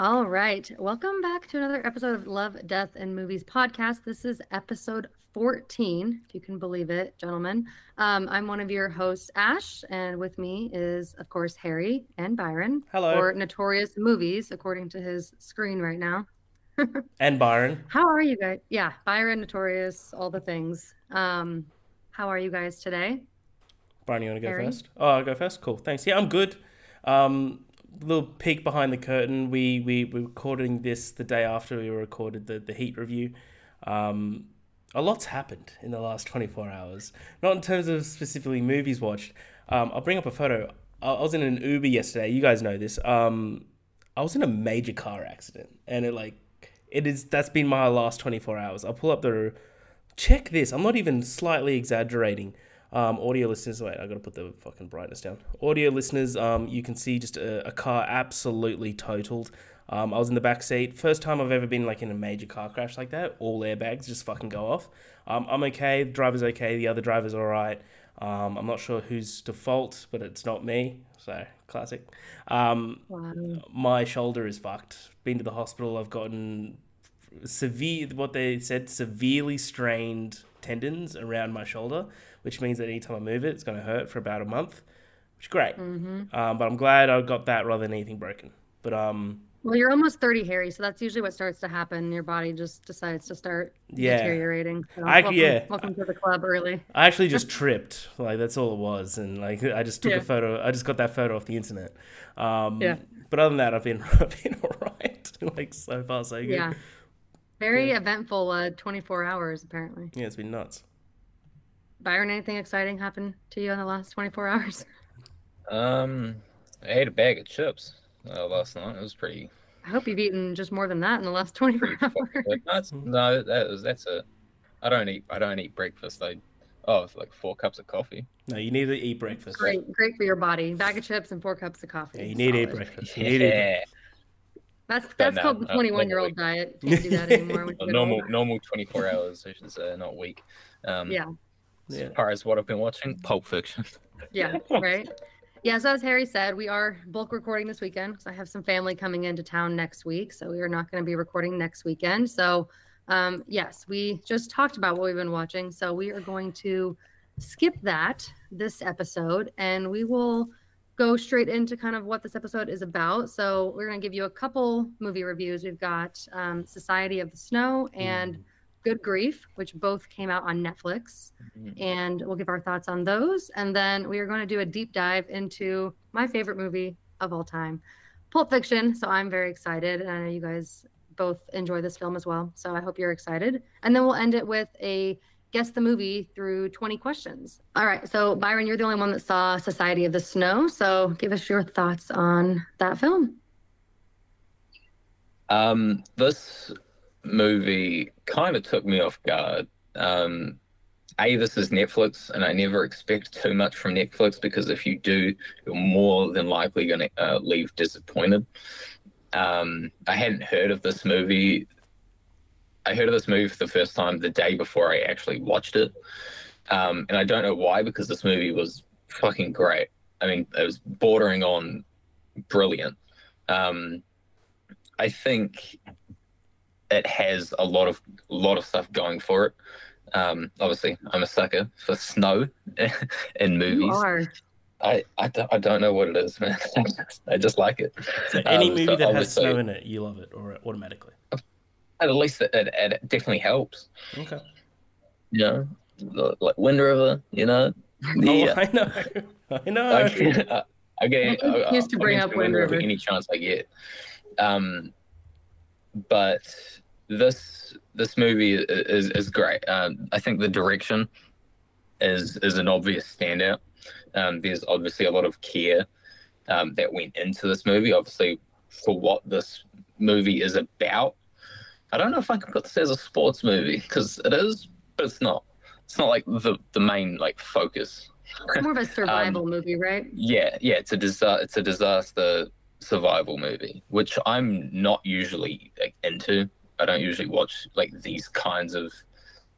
All right. Welcome back to another episode of Love, Death, and Movies podcast. This is episode 14, if you can believe it, gentlemen. Um, I'm one of your hosts, Ash, and with me is, of course, Harry and Byron. Hello. Or Notorious Movies, according to his screen right now. and Byron. How are you guys? Yeah, Byron, Notorious, all the things. Um, how are you guys today? Byron, you want to go Harry? first? Oh, I'll go first. Cool. Thanks. Yeah, I'm good. Um, little peek behind the curtain. We we were recording this the day after we recorded the the Heat review. Um, a lot's happened in the last 24 hours. Not in terms of specifically movies watched. Um, I'll bring up a photo. I I was in an Uber yesterday. You guys know this. Um, I was in a major car accident, and it like it is. That's been my last 24 hours. I'll pull up the. Check this. I'm not even slightly exaggerating. Um, audio listeners, wait, I gotta put the fucking brightness down. Audio listeners, um, you can see just a, a car absolutely totaled. Um, I was in the back seat. First time I've ever been like in a major car crash like that. All airbags just fucking go off. Um, I'm okay. The driver's okay. The other driver's all right. Um, I'm not sure who's to fault, but it's not me. So classic. Um, Wow. my shoulder is fucked. Been to the hospital. I've gotten severe, what they said, severely strained tendons around my shoulder, which means that anytime I move it, it's going to hurt for about a month, which is great. Mm-hmm. Um, but I'm glad I got that rather than anything broken. But um, Well, you're almost 30, Harry, so that's usually what starts to happen. Your body just decides to start Yeah. deteriorating. So I- welcome, yeah. welcome to the club early. I actually just tripped. Like that's all it was, and like I just took Yeah. a photo. I just got that photo off the internet. Um, Yeah. But other than that, I've been I've been alright. like so far so good. Yeah. Very Yeah. eventful uh, 24 hours, apparently. Yeah, it's been nuts. Byron, anything exciting happened to you in the last 24 hours? Um, I ate a bag of chips uh, last night. It was pretty. I hope you've eaten just more than that in the last 24 hours. fucking good. No, it's- that was that's a. I don't eat. I don't eat breakfast. I oh, it's like four cups of coffee. No, you need to eat breakfast. Great, great for your body. Bag of chips and four cups of coffee. Yeah, you need to eat breakfast. You need to eat Yeah, That's that's now, called the uh, 21 year old diet. Can't do that anymore. when a you get normal normal twenty four hours. I should say, not week. Um, Yeah, Yeah. As far as what I've been watching, Pulp Fiction. yeah, right. Yeah, so as Harry said, we are bulk recording this weekend because I have some family coming into town next week. So we are not going to be recording next weekend. So, um, yes, we just talked about what we've been watching. So we are going to skip that this episode and we will go straight into kind of what this episode is about. So we're going to give you a couple movie reviews. We've got um, Society of the Snow and Good Grief, which both came out on Netflix and we'll give our thoughts on those. And then we are going to do a deep dive into my favorite movie of all time, Pulp Fiction. So I'm very excited. And I know you guys both enjoy this film as well. So I hope you're excited. And then we'll end it with a guess the movie through 20 questions. All right. So, Byron, you're the only one that saw Society of the Snow. So give us your thoughts on that film. Um, this movie kind of took me off guard. Um, a, this is Netflix, and I never expect too much from Netflix because if you do, you're more than likely going to uh, leave disappointed. Um, I hadn't heard of this movie. I heard of this movie for the first time the day before I actually watched it. Um, and I don't know why, because this movie was fucking great. I mean, it was bordering on brilliant. Um, I think it has a lot of lot of stuff going for it. Um, obviously, I'm a sucker for snow in You movies. are. I, I, don't, I don't know what it is, man. I just, I just like it. So any Um, movie so that has snow in it, you love it, or automatically. At least it, it, it definitely helps. Okay. You know, L- like Wind River. You know, the, Oh, I know. I know. I get, I, I get I I- used to bring mention up Wind River. any chance I get. Um, but this this movie is is great. Um, I think the direction is is an obvious standout. Um, there's obviously a lot of care um, that went into this movie. Obviously, for what this movie is about. I don't know if I can put this as a sports movie because it is, but it's not. It's not like the the main like focus. It's more of a survival movie, right? Yeah, yeah, it's a disa- it's a disaster survival movie, which I'm not usually like, into. I don't usually watch like these kinds of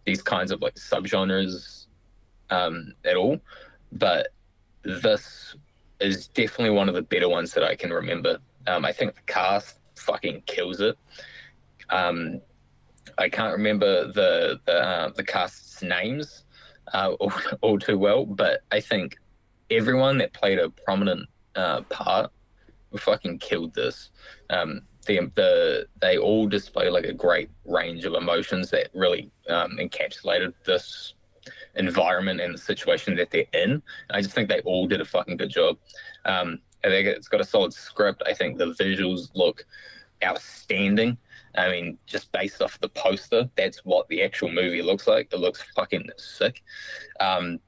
these kinds of like subgenres um, at all. But this is definitely one of the better ones that I can remember. Um, I think the cast fucking kills it. Um, I can't remember the the, uh, the cast's names uh, all, all, too well, but I think everyone that played a prominent uh, part fucking killed this. Um, the, the they all display like a great range of emotions that really um, encapsulated this environment and the situation that they're in. And I just think they all did a fucking good job. Um, I think it's got a solid script. I think the visuals look outstanding. I mean, just based off the poster, that's what the actual movie looks like. It looks fucking sick. Um,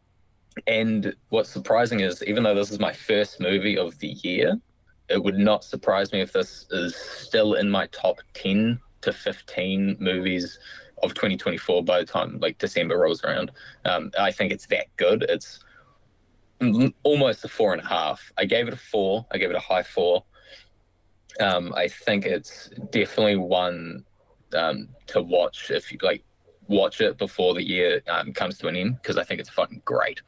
and what's surprising is, even though this is my first movie of the year, it would not surprise me if this is still in my top 10 to 15 movies of 2024 by the time like December rolls around. Um, I think it's that good. It's almost a four and a half. I gave it a four. I gave it a high four. Um, I think it's definitely one um, to watch if you like watch it before the year um, comes to an end because I think it's fucking great.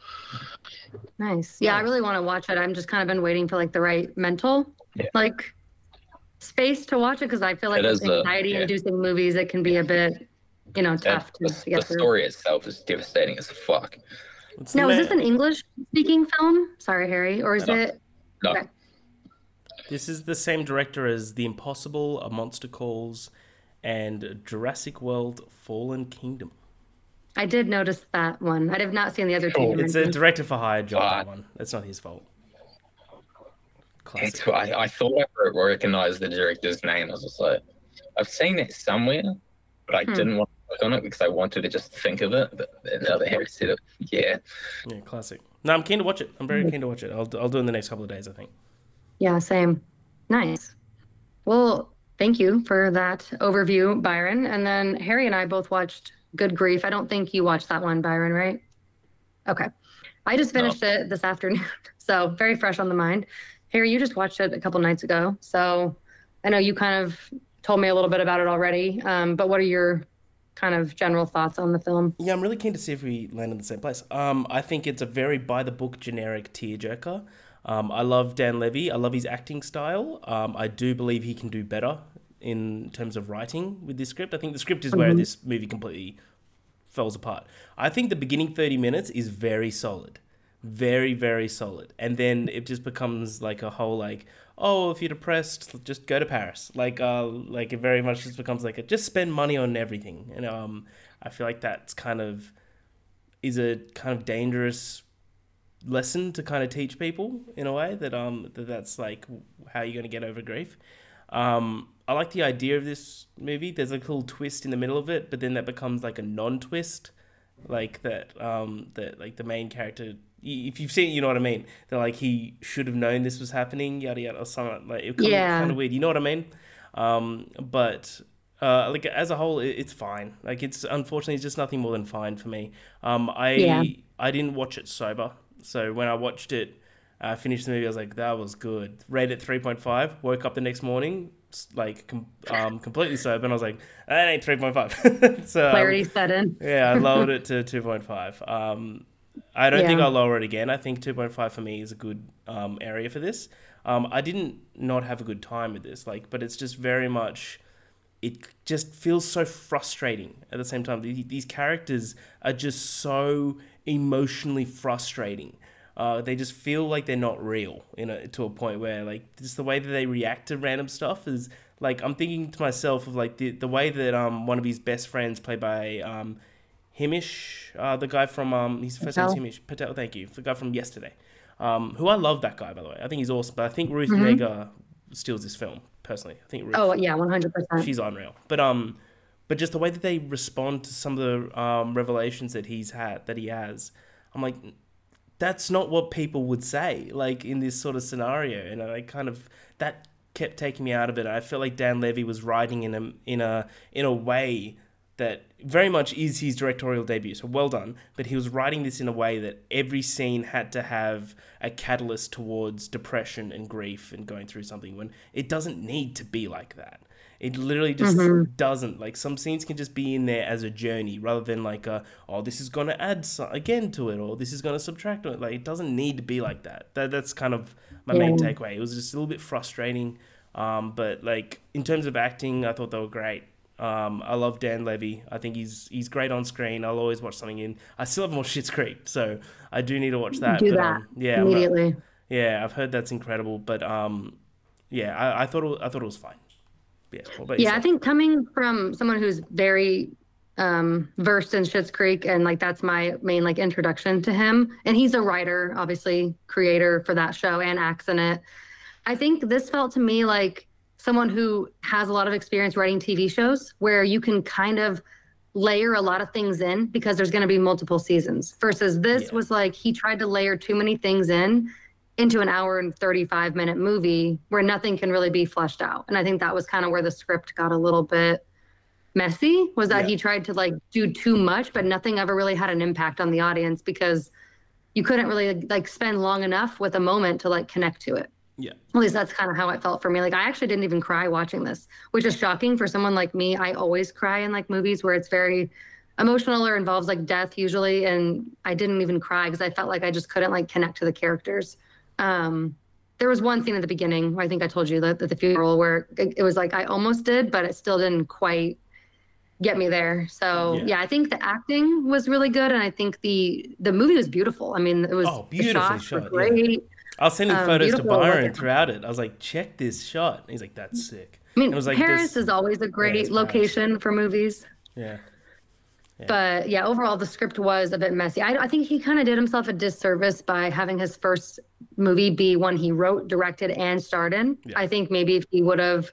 Nice. Yeah, I really want to watch it. I'm just kind of been waiting for like the right mental yeah. like space to watch it because I feel like with anxiety yeah. inducing movies it can be a bit you know tough to, to, get the through. story itself is devastating as fuck. now, is this an English speaking film? Sorry, Harry, or is no. it? No. Okay. This is the same director as The Impossible, A Monster Calls, and Jurassic World Fallen Kingdom. I did notice that one. I have not seen the other two. It's a director for hire job, uh, that one. That's not his fault. Classic. I, I thought I recognized the director's name. I was just like, I've seen it somewhere, but I hmm. didn't want to click on it because I wanted to just think of it. But now that Harry said it, yeah. Yeah, classic. No, I'm keen to watch it. I'm very keen to watch it. I'll, I'll do it in the next couple of days, I think. Yeah, same. Nice. Well, thank you for that overview, Byron. And then Harry and I both watched Good Grief. I don't think you watched that one, Byron, right? Okay. I just finished no. it this afternoon. So very fresh on the mind. Harry, you just watched it a couple nights ago. So I know you kind of told me a little bit about it already. Um, but what are your kind of general thoughts on the film? Yeah, I'm really keen to see if we land in the same place. Um, I think it's a very by the book generic tearjerker. Um, I love Dan Levy. I love his acting style. Um, I do believe he can do better in terms of writing with this script. I think the script is where mm-hmm. this movie completely falls apart. I think the beginning 30 minutes is very solid. Very, very solid. And then it just becomes like a whole like, oh, if you're depressed, just go to Paris. Like uh like it very much just becomes like a just spend money on everything. And um I feel like that's kind of is a kind of dangerous lesson to kind of teach people in a way that um that that's like how you're going to get over grief. Um, I like the idea of this movie. There's a little twist in the middle of it, but then that becomes like a non-twist, like that um that like the main character. If you've seen, it, you know what I mean. That like he should have known this was happening, yada yada, or something like it. Yeah. Kind of weird. You know what I mean? Um, but uh, like as a whole, it's fine. Like it's unfortunately, it's just nothing more than fine for me. Um, I yeah. I didn't watch it sober. So when I watched it, I uh, finished the movie, I was like, that was good. Rated 3.5. Woke up the next morning, like com- um, completely sober, and I was like, that ain't 3.5. so um, clarity um, set in. yeah, I lowered it to 2.5. Um, I don't yeah. think I'll lower it again. I think 2.5 for me is a good um, area for this. Um, I didn't not have a good time with this, like, but it's just very much. It just feels so frustrating at the same time. These characters are just so emotionally frustrating. Uh, they just feel like they're not real, you know, to a point where like just the way that they react to random stuff is like I'm thinking to myself of like the the way that um one of his best friends played by um Himesh, uh, the guy from um his first name's Himesh Patel, thank you, the guy from yesterday. Um, who I love that guy by the way. I think he's awesome. But I think Ruth mm-hmm. Negga steals this film personally. I think Ruth, Oh yeah, one hundred percent. She's unreal. But um but just the way that they respond to some of the um, revelations that he's had that he has i'm like that's not what people would say like in this sort of scenario. And i kind of that kept taking me out of it. I felt like dan levy was writing in a in a in a way that very much is his directorial debut. So well done. But he was writing this in a way that every scene had to have a catalyst towards depression and grief and going through something when it doesn't need to be like that it literally just mm-hmm. doesn't. Like some scenes can just be in there as a journey rather than like a, oh this is gonna add so- again to it or this is gonna subtract to it. Like it doesn't need to be like that. That that's kind of my yeah. main takeaway. It was just a little bit frustrating. Um, but like in terms of acting, I thought they were great. Um, I love Dan Levy. I think he's he's great on screen. I'll always watch something in. I still haven't watched Schitt's Creek, so I do need to watch that. Do but, that um, yeah, not- immediately. yeah, I've heard that's incredible. But um, yeah, I, I thought it, I thought it was fine. Yeah, what Yeah, I think coming from someone who's very um versed in Schitt's Creek and like that's my main like introduction to him and he's a writer obviously creator for that show and acts in it. I think this felt to me like someone who has a lot of experience writing TV shows where you can kind of layer a lot of things in because there's going to be multiple seasons versus this Yeah. was like he tried to layer too many things in into an hour and 35 minute movie where nothing can really be fleshed out and i think that was kind of where the script got a little bit messy was that Yeah. he tried to like do too much but nothing ever really had an impact on the audience because you couldn't really like spend long enough with a moment to like connect to it Yeah. at least that's kind of how it felt for me. Like I actually didn't even cry watching this, which is shocking for someone like me. I always cry in like movies where it's very emotional or involves like death usually, and I didn't even cry because I felt like I just couldn't like connect to the characters. Um, there was one scene at the beginning where I think I told you that at the funeral where it, it was like I almost did, but it still didn't quite get me there. So Yeah. yeah. I think the acting was really good, and I think the the movie was beautiful. I mean, it was Oh, beautifully shot, yeah. great. I was sending um, photos to Byron throughout it. I was like, check this shot. And he's like, that's sick. I mean, It was like Paris this- is always a great Paris. location for movies. Yeah. Yeah. But yeah, overall, the script was a bit messy. I, I think he kind of did himself a disservice by having his first movie be one he wrote, directed, and starred in. Yeah. I think maybe if he would have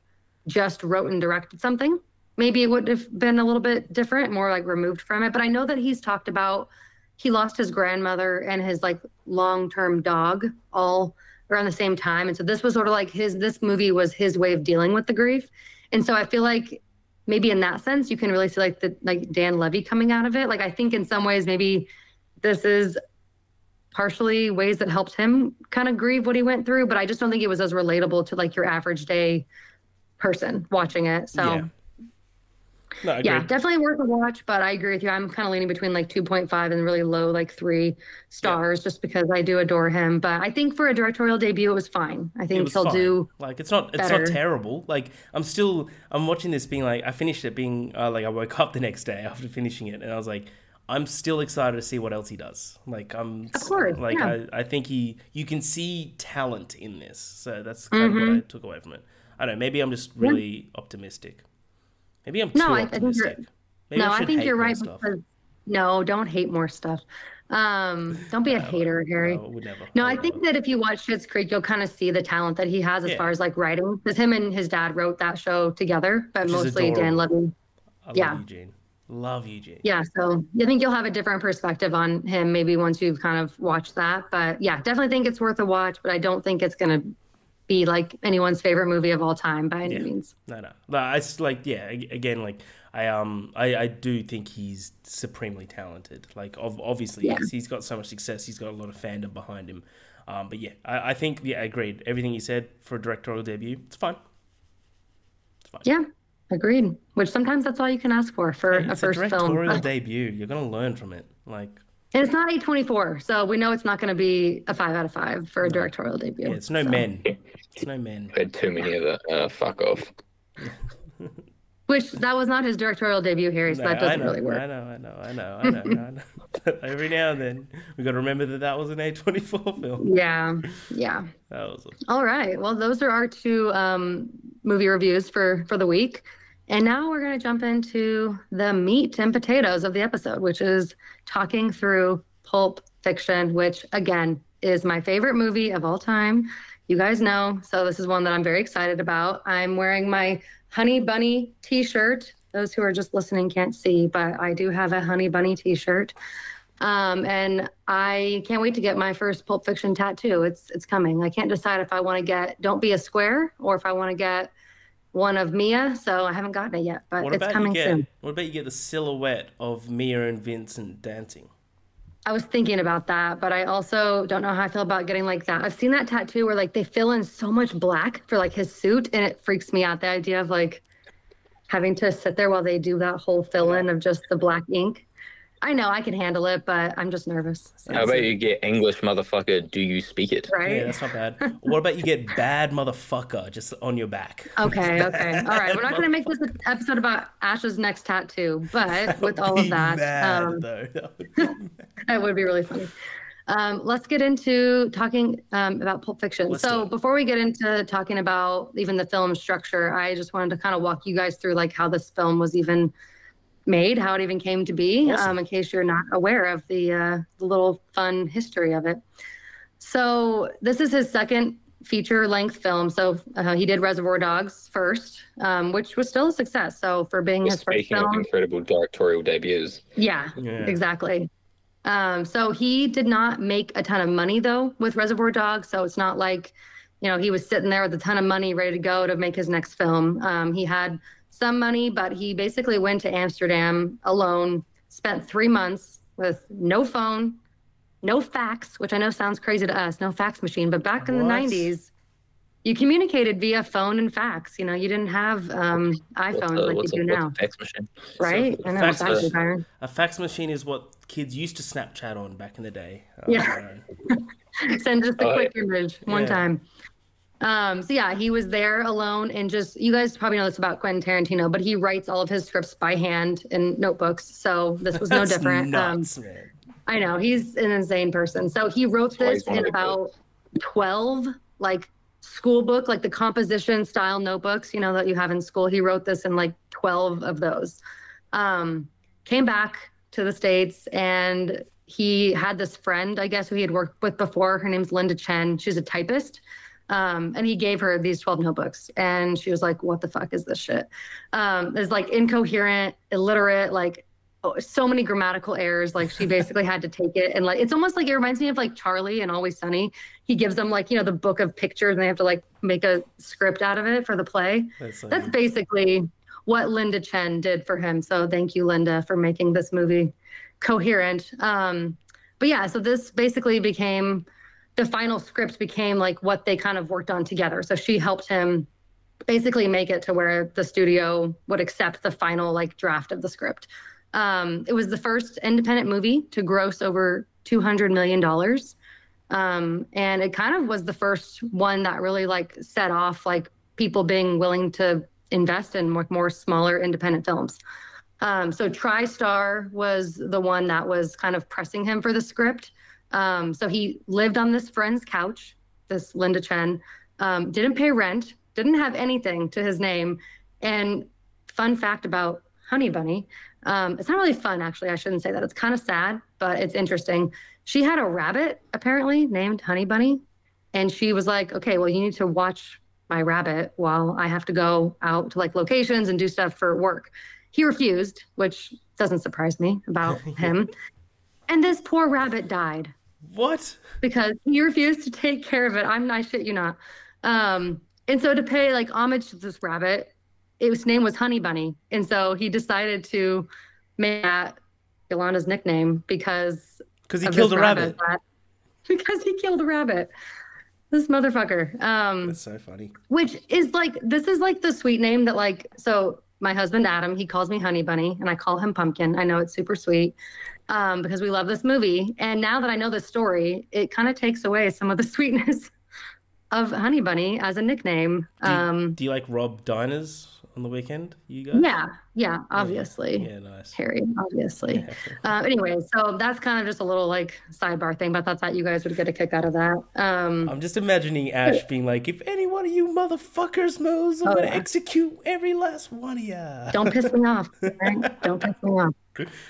just wrote and directed something, maybe it would have been a little bit different, more like removed from it. But I know that he's talked about he lost his grandmother and his like long term dog all around the same time. And so this was sort of like his, this movie was his way of dealing with the grief. And so I feel like maybe in that sense, you can really see like the, like Dan Levy coming out of it. Like, I think in some ways, maybe this is partially ways that helped him kind of grieve what he went through, but I just don't think it was as relatable to like your average day person watching it. So Yeah. No, yeah, definitely worth a watch. But I agree with you. I'm kind of leaning between like 2.5 and really low, like three stars, just because I do adore him. But I think for a directorial debut, it was fine. I think he'll fine. do. like it's not it's better. not terrible like i'm still i'm watching this being like i finished it being uh, like i woke up the next day after finishing it and i was like i'm still excited to see what else he does like i'm Of course, like yeah. I, I think he you can see talent in this so that's kind of what Mm-hmm. i took away from it i don't know maybe i'm just really optimistic maybe i'm too No, I- I think you're- maybe no, I should think you're right. Because, no, don't hate more stuff. Um, don't be a hater, Harry. no, I No, I I think that if you watch Schitt's Creek, you'll kind of see the talent that he has as Yeah. far as like writing. Because him and his dad wrote that show together, but Which mostly Dan. Levy. i love yeah. eugene love eugene Yeah, so I think you'll have a different perspective on him maybe once you've kind of watched that. But yeah, definitely think it's worth a watch. But I don't think it's gonna be like anyone's favorite movie of all time by any Yeah. means. No, no. But it's like, yeah, again, like I um, I, I do think he's supremely talented. Like, ov- obviously, Yeah. he's, he's got so much success. He's got a lot of fandom behind him. Um, but yeah, I, I think yeah, agreed. Everything you said for a directorial debut, it's fine. It's fine. Yeah, agreed. Which sometimes that's all you can ask for for Hey, a it's first a film. directorial debut. You're gonna learn from it. Like, And it's not A24, so we know it's not going to be a five out of five for a directorial debut. yeah, it's no so. men. It's no men. Had too many of the uh, fuck off. Which that was not his directorial debut, Harry, so No, that I doesn't know, really work. I know, I know, I know, I know, I know. But every now and then, we got to remember that that was an A24 film. Yeah, yeah. That was. All right. Well, those are our two um, movie reviews for for the week, and now we're going to jump into the meat and potatoes of the episode, which is talking through Pulp Fiction, which again is my favorite movie of all time. You guys know, so this is one that I'm very excited about. I'm wearing my Honey Bunny T-shirt. Those who are just listening can't see, but I do have a Honey Bunny T-shirt. Um, and I can't wait to get my first Pulp Fiction tattoo. It's it's coming. I can't decide if I want to get Don't Be a Square or if I want to get one of Mia. So I haven't gotten it yet, but What it's coming get? soon. What about you get the silhouette of Mia and Vincent dancing? I was thinking about that, but I also don't know how I feel about getting like that. I've seen that tattoo where like they fill in so much black for like his suit, and it freaks me out. The idea of like having to sit there while they do that whole fill in of just the black ink. I know I can handle it, but I'm just nervous. so- How about you get English, motherfucker? Do you speak it? right? Yeah, that's not bad. what about you get bad motherfucker just on your back? Okay, okay. All right. We're not going to make this an episode about Ash's next tattoo, but with all of that, mad, um, though. That would be that would be really funny. Um, let's get into talking um, about Pulp Fiction. Let's so before we get into talking about even the film structure, I just wanted to kind of walk you guys through like how this film was even made, how it even came to be, Awesome. um, in case you're not aware of the, uh, the little fun history of it. So this is his second feature length film. So uh, he did Reservoir Dogs first, um, which was still a success. So for being his first Speaking of incredible directorial debuts, yeah, Yeah. exactly. Um, so he did not make a ton of money though with Reservoir Dogs. So it's not like, you know, he was sitting there with a ton of money ready to go to make his next film. Um, he had some money, but he basically went to Amsterdam alone, spent three months with no phone, no fax, which I know sounds crazy to us, no fax machine, but back in the 90s, you communicated via phone and fax. You know, you didn't have um, iPhones a, like you do a, what's now, a fax machine? right? I know, fax fax machine- A fax machine is what kids used to Snapchat on back in the day. Uh, Yeah. send just a Oh, quick image one Yeah. time. Um, so yeah, he was there alone and just you guys probably know this about Quentin Tarantino, but he writes all of his scripts by hand in notebooks. So this was no That's different. Um, Nuts, man. I know he's an insane person. So he wrote That's this he's one of in the about twelve like school book, like the composition style notebooks, you know, that you have in school. He wrote this in like twelve of those. Um, came back to the states and he had this friend, I guess, who he had worked with before. Her name's Linda Chen. She's a typist. Um, and he gave her these 12 notebooks and she was like, what the fuck is this shit? Um, it's like incoherent, illiterate, like oh, so many grammatical errors. Like she basically had to take it and like, it's almost like, it reminds me of like Charlie and Always Sunny. He gives them like, you know, the book of pictures and they have to like make a script out of it for the play. That's, That's basically what Linda Chen did for him. So thank you, Linda, for making this movie coherent. Um, but yeah, so this basically became the final script became like what they kind of worked on together. So she helped him basically make it to where the studio would accept the final like draft of the script. Um, it was the first independent movie to gross over two hundred million dollars, um, and it kind of was the first one that really like set off like people being willing to invest in more, more smaller independent films. Um, so TriStar was the one that was kind of pressing him for the script. Um, so he lived on this friend's couch, this Linda Chen, um, didn't pay rent, didn't have anything to his name. And fun fact about Honey Bunny, um, it's not really fun, actually. I shouldn't say that. It's kind of sad, but it's interesting. She had a rabbit, apparently, named Honey Bunny. And she was like, okay, well, you need to watch my rabbit while I have to go out to like locations and do stuff for work. He refused, which doesn't surprise me about him. And this poor rabbit died What? because he refused to take care of it. I'm not shit you not. Um, and so to pay like homage to this rabbit, its name was Honey Bunny, and so he decided to make that Yolanda's nickname because Because he killed a rabbit. that- because he killed a rabbit. This motherfucker. Um, That's so funny. which is like this is like the sweet name that like so my husband adam he calls me honey bunny and i call him pumpkin i know it's super sweet um, because we love this movie and now that i know the story it kind of takes away some of the sweetness of honey bunny as a nickname Do you, um, do you like rob diners on the weekend? You guys? yeah yeah obviously Yeah, nice. harry obviously Yeah. uh, anyway so that's kind of just a little like sidebar thing but i thought you guys would get a kick out of that um, I'm just imagining Ash being like, if any one of you motherfuckers moves, I'm Oh, gonna yeah. execute every last one of ya. don't piss me off right? don't piss me off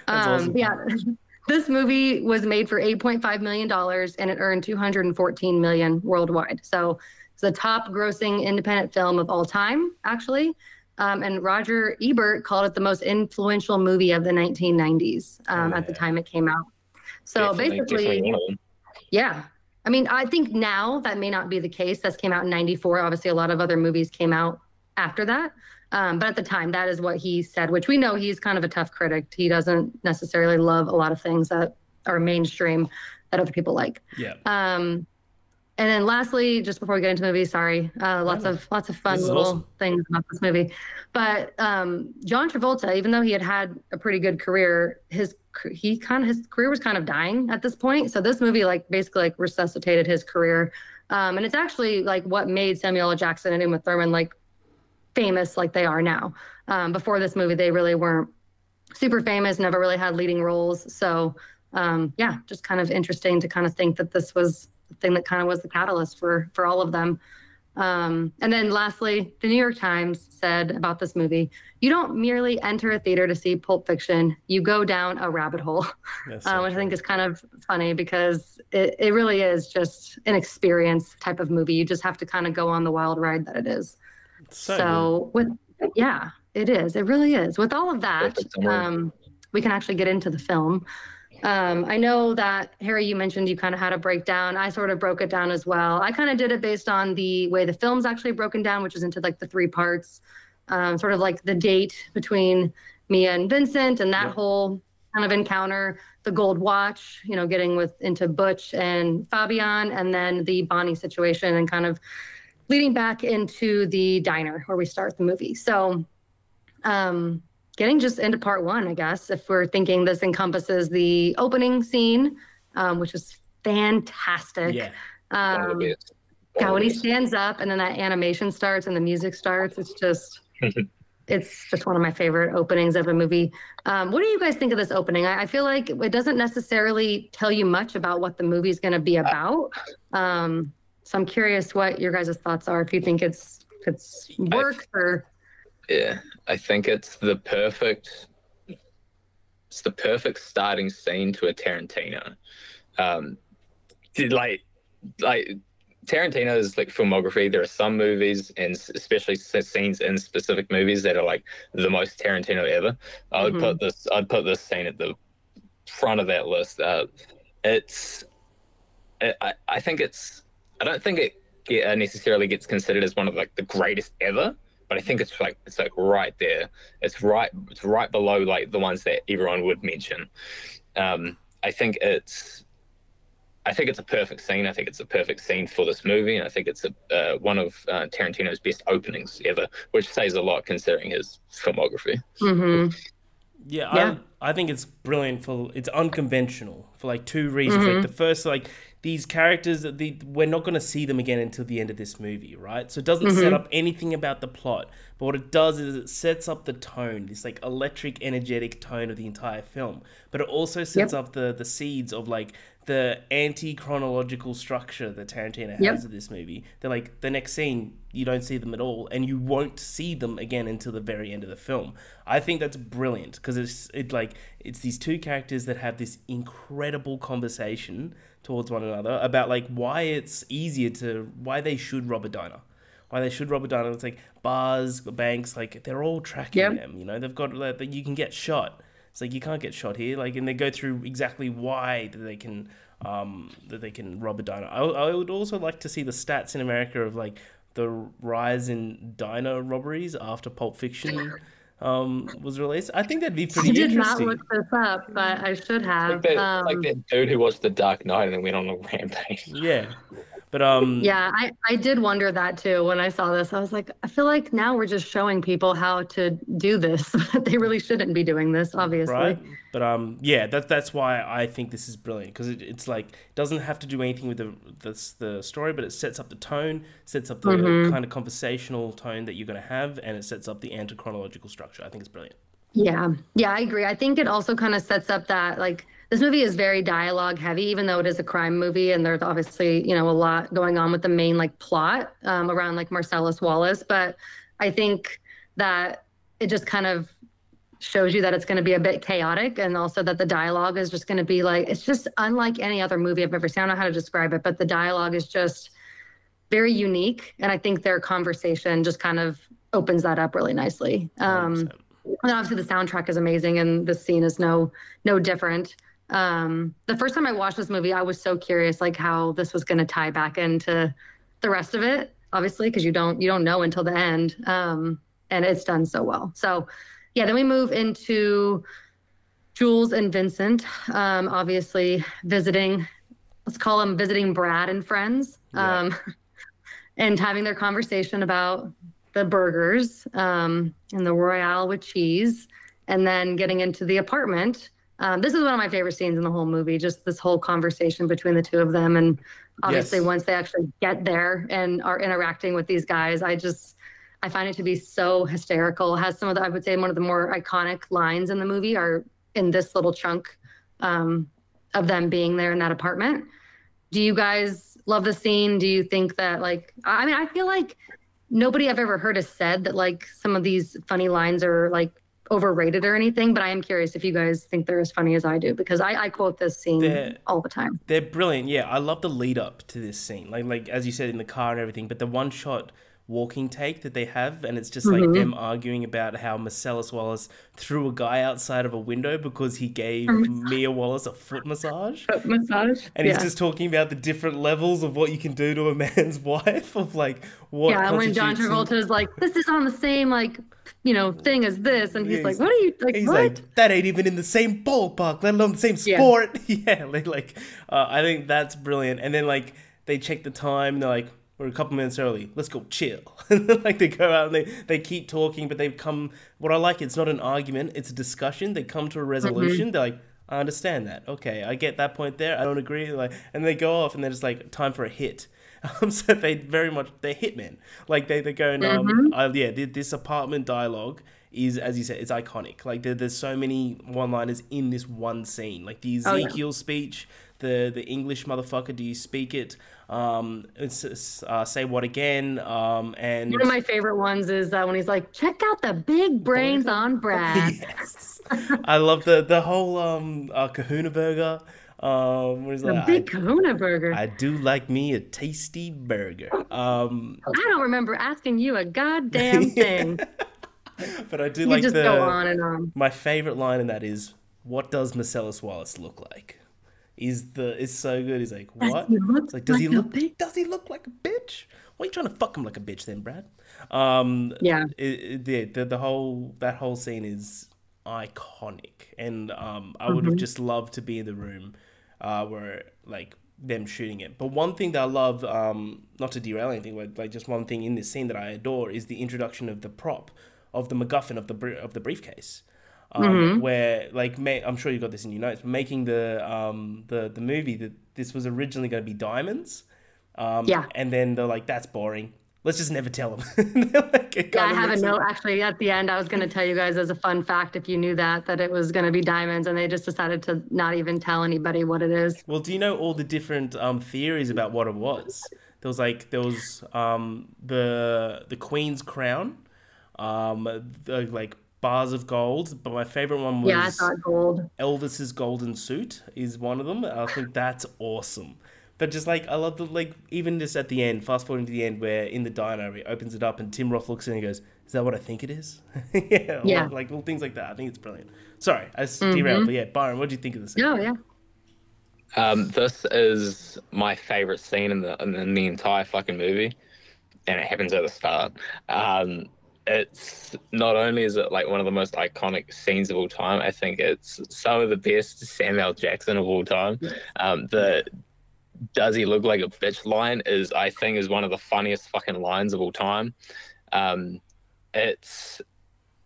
awesome. Yeah, this movie was made for 8.5 million dollars and it earned 214 million worldwide. So it's the top grossing independent film of all time, actually. Um, and Roger Ebert called it the most influential movie of the 1990s um, Oh, at the time it came out. So Definitely- basically, definitely one of them. yeah. I mean, I think now that may not be the case. This came out in 94. Obviously, a lot of other movies came out after that. Um, but at the time, that is what he said, which we know he's kind of a tough critic. He doesn't necessarily love a lot of things that are mainstream that other people like. Yeah. Um, and then lastly, just before we get into the movie, sorry, uh, lots of lots of fun little awesome. things about this movie. But um, John Travolta, even though he had had a pretty good career, his he kind of his career was kind of dying at this point. So this movie like basically like resuscitated his career, um, and it's actually like what made Samuel L. Jackson and Uma Thurman like famous like they are now. Um, before this movie, they really weren't super famous, never really had leading roles. So um, yeah, just kind of interesting to kind of think that this was the thing that kind of was the catalyst for for all of them. Um, and then lastly, the New York Times said about this movie, you don't merely enter a theater to see Pulp Fiction, you go down a rabbit hole, uh, which I think is kind of funny because it, it really is just an experience type of movie. You just have to kind of go on the wild ride that it is. So, so with, yeah, it is. It really is. With all of that, um, we can actually get into the film. Um, I know that Harry, you mentioned you kind of had a breakdown. I sort of broke it down as well. I kind of did it based on the way the film's actually broken down, which is into like the three parts, um, sort of like the date between Mia and Vincent and that yeah. whole kind of encounter, the gold watch, you know, getting with into Butch and Fabienne, and then the Bonnie situation and kind of leading back into the diner where we start the movie. So um getting just into part one, I guess, if we're thinking this encompasses the opening scene, um, which is fantastic. Yeah. Um, God, when he stands up and then that animation starts and the music starts, it's just. it's just one of my favorite openings of a movie. Um, what do you guys think of this opening? I, I, feel like it doesn't necessarily tell you much about what the movie is going to be about. Um, so I'm curious what your guys' thoughts are. If you think it's it's works or yeah, I think it's the perfect. It's the perfect starting scene to a Tarantino. Um, like, like Tarantino's like filmography. There are some movies, and especially scenes in specific movies that are like the most Tarantino ever. I would mm-hmm. put this. I'd put this scene at the front of that list. Uh, it's. I, I think it's. I don't think it necessarily gets considered as one of like the greatest ever but I think it's like it's like right there. It's right it's right below like the ones that everyone would mention. Um, I think it's I think it's a perfect scene. I think it's a perfect scene for this movie, and I think it's a, uh, one of uh, Tarantino's best openings ever, which says a lot considering his filmography. Mm-hmm. Yeah, yeah. I, I think it's brilliant for it's unconventional for like two reasons. Mm-hmm. Like the first, like these characters the, we're not going to see them again until the end of this movie right so it doesn't mm-hmm. set up anything about the plot but what it does is it sets up the tone this like electric energetic tone of the entire film but it also sets yep. up the the seeds of like the anti-chronological structure that Tarantino has yep. of this movie. They're like the next scene you don't see them at all and you won't see them again until the very end of the film. I think that's brilliant because it's it like it's these two characters that have this incredible conversation towards one another about like why it's easier to why they should rob a diner why they should rob a diner it's like bars banks like they're all tracking yep. them you know they've got that you can get shot it's like you can't get shot here like and they go through exactly why that they can um that they can rob a diner I, I would also like to see the stats in america of like the rise in diner robberies after pulp fiction um, was released. I think that'd be pretty. I did not look this up, but I should have. Like that, um, like that dude who watched The Dark Knight and then went on a rampage. Yeah, but um Yeah, I I did wonder that too when I saw this. I was like, I feel like now we're just showing people how to do this. they really shouldn't be doing this, obviously. Right. But um yeah, that that's why I think this is brilliant because it, it's like it doesn't have to do anything with the, the the story, but it sets up the tone, sets up the mm-hmm. kind of conversational tone that you're going to have and it sets up the anti-chronological structure. I think it's brilliant. Yeah. Yeah, I agree. I think it also kind of sets up that like this movie is very dialogue heavy, even though it is a crime movie, and there's obviously you know a lot going on with the main like plot um, around like Marcellus Wallace. But I think that it just kind of shows you that it's going to be a bit chaotic, and also that the dialogue is just going to be like it's just unlike any other movie I've ever seen. I don't know how to describe it, but the dialogue is just very unique, and I think their conversation just kind of opens that up really nicely. Um, and obviously the soundtrack is amazing, and the scene is no no different um, the first time I watched this movie, I was so curious, like how this was going to tie back into the rest of it. Obviously, because you don't you don't know until the end, um, and it's done so well. So, yeah. Then we move into Jules and Vincent. Um, obviously, visiting. Let's call them visiting Brad and friends. Yeah. um, and having their conversation about the burgers um, and the Royale with cheese, and then getting into the apartment. Um, this is one of my favorite scenes in the whole movie. Just this whole conversation between the two of them, and obviously Yes. once they actually get there and are interacting with these guys, I just I find it to be so hysterical. It has some of the I would say one of the more iconic lines in the movie are in this little chunk um, of them being there in that apartment. Do you guys love the scene? Do you think that like I mean I feel like nobody I've ever heard has said that like some of these funny lines are like overrated or anything, but I am curious if you guys think they're as funny as I do because I, I quote this scene They're- all the time. They're brilliant. Yeah, I love the lead up to this scene. Like like as you said in the car and everything, but the one shot walking take that they have and it's just like Mhm. them arguing about how Marcellus Wallace threw a guy outside of a window because he gave Mia Wallace a foot massage. Massage. And he's just talking about the different levels of what you can do to a man's wife of like what yeah, and when John Travolta is like, "This is on the same like, you know, thing as this," and he's Yeah, like, "What are you like? He's what?" like, that ain't even in the same ballpark, let alone the same sport. Yeah, like, like uh, I think that's brilliant. And then like they check the time, they're like, we're a couple minutes early. Let's go chill. Like they go out and they, they keep talking, but they've come. What I like, it's not an argument; it's a discussion. They come to a resolution. They're like, I understand that. Okay, I get that point there. I don't agree. Like, and they go off, and they're just like, time for a hit. Um, so they very much they're hitmen. Like they they're going, um, uh, yeah, th- this apartment dialogue is, as you said, it's iconic. Like there, there's so many one-liners in this one scene. Like the Oh, yeah. Ezekiel speech, the the English motherfucker, do you speak it? Um, it's, uh, say what again? Um, and One of my favorite ones is uh, when he's like, "Check out the big brains on Brad." yes, I love the the whole um uh, Kahuna burger. Um, what is The that? big Kahuna burger. I do like me a tasty burger. Um, I don't remember asking you a goddamn thing. but I do You like just the go on and on. my favorite line in that is, "What does Marcellus Wallace look like?" Is the is so good. He's like, "What?" he It's like, does he like a look? Does he look like a bitch? Why are you trying to fuck him like a bitch then, Brad? Um, Yeah. it, it, the, the the whole that whole scene is iconic, and um, I would have Mhm. just loved to be in the room uh, where like them shooting it. But one thing that I love, um, not to derail anything, but like just one thing in this scene that I adore is the introduction of the prop of the MacGuffin of the br- of the briefcase. Um, Mhm. Where like ma- I'm sure you got this in your notes, but making the um the the movie that this was originally going to be diamonds, um, Yeah. and then they're like that's boring. Let's just never tell them. like, Yeah, I have a note actually at the end. I was going to tell you guys as a fun fact, if you knew that, that it was going to be diamonds, and they just decided to not even tell anybody what it is. Well, do you know all the different um, theories about what it was? There was like there was um, the the Queen's crown, um, the, like bars of gold. But my favorite one was Yeah, I thought gold. Elvis's golden suit is one of them. I think that's awesome. But just like I love the like even just at the end, fast forwarding to the end where in the diner he opens it up and Tim Roth looks in and goes, "Is that what I think it is?" yeah, or, Yeah. like little things like that. I think it's brilliant. Sorry, I s- derailed, but yeah, Byron, what do you think of this? Oh yeah. Um, this is my favorite scene in the in the entire fucking movie, and it happens at the start. Um, it's not only is it like one of the most iconic scenes of all time. I think it's some of the best Samuel Jackson of all time. Um, the "Does he look like a bitch?" line is, I think, is one of the funniest fucking lines of all time. Um, it's,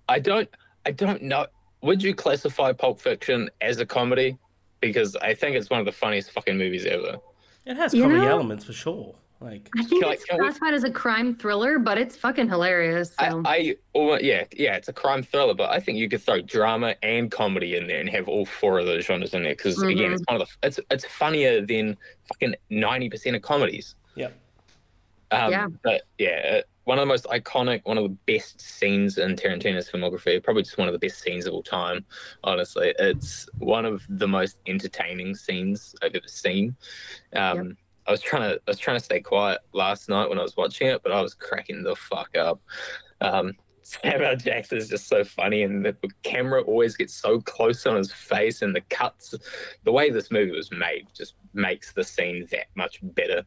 I don't, I don't know. Would you classify Pulp Fiction as a comedy? Because I think it's one of the funniest fucking movies ever. It has You comedy know- elements for sure. Like I think Can I- it's can we- classified as a crime thriller, but it's fucking hilarious. So. I, I almo- yeah, yeah, it's a crime thriller, but I think you could throw drama and comedy in there and have all four of those genres in there. Because again, Mhm. it's one of the it's it's funnier than fucking ninety percent of comedies. Yep. Um, Yeah. But yeah, uh, one of the most iconic, one of the best scenes in Tarantino's filmography. Probably just one of the best scenes of all time. Honestly, it's one of the most entertaining scenes I've ever seen. Um, I was trying to I was trying to stay quiet last night when I was watching it, but I was cracking the fuck up. Um, Samuel Jackson is just so funny, and the camera always gets so close on his face, and the cuts, the way this movie was made, just makes the scene that much better.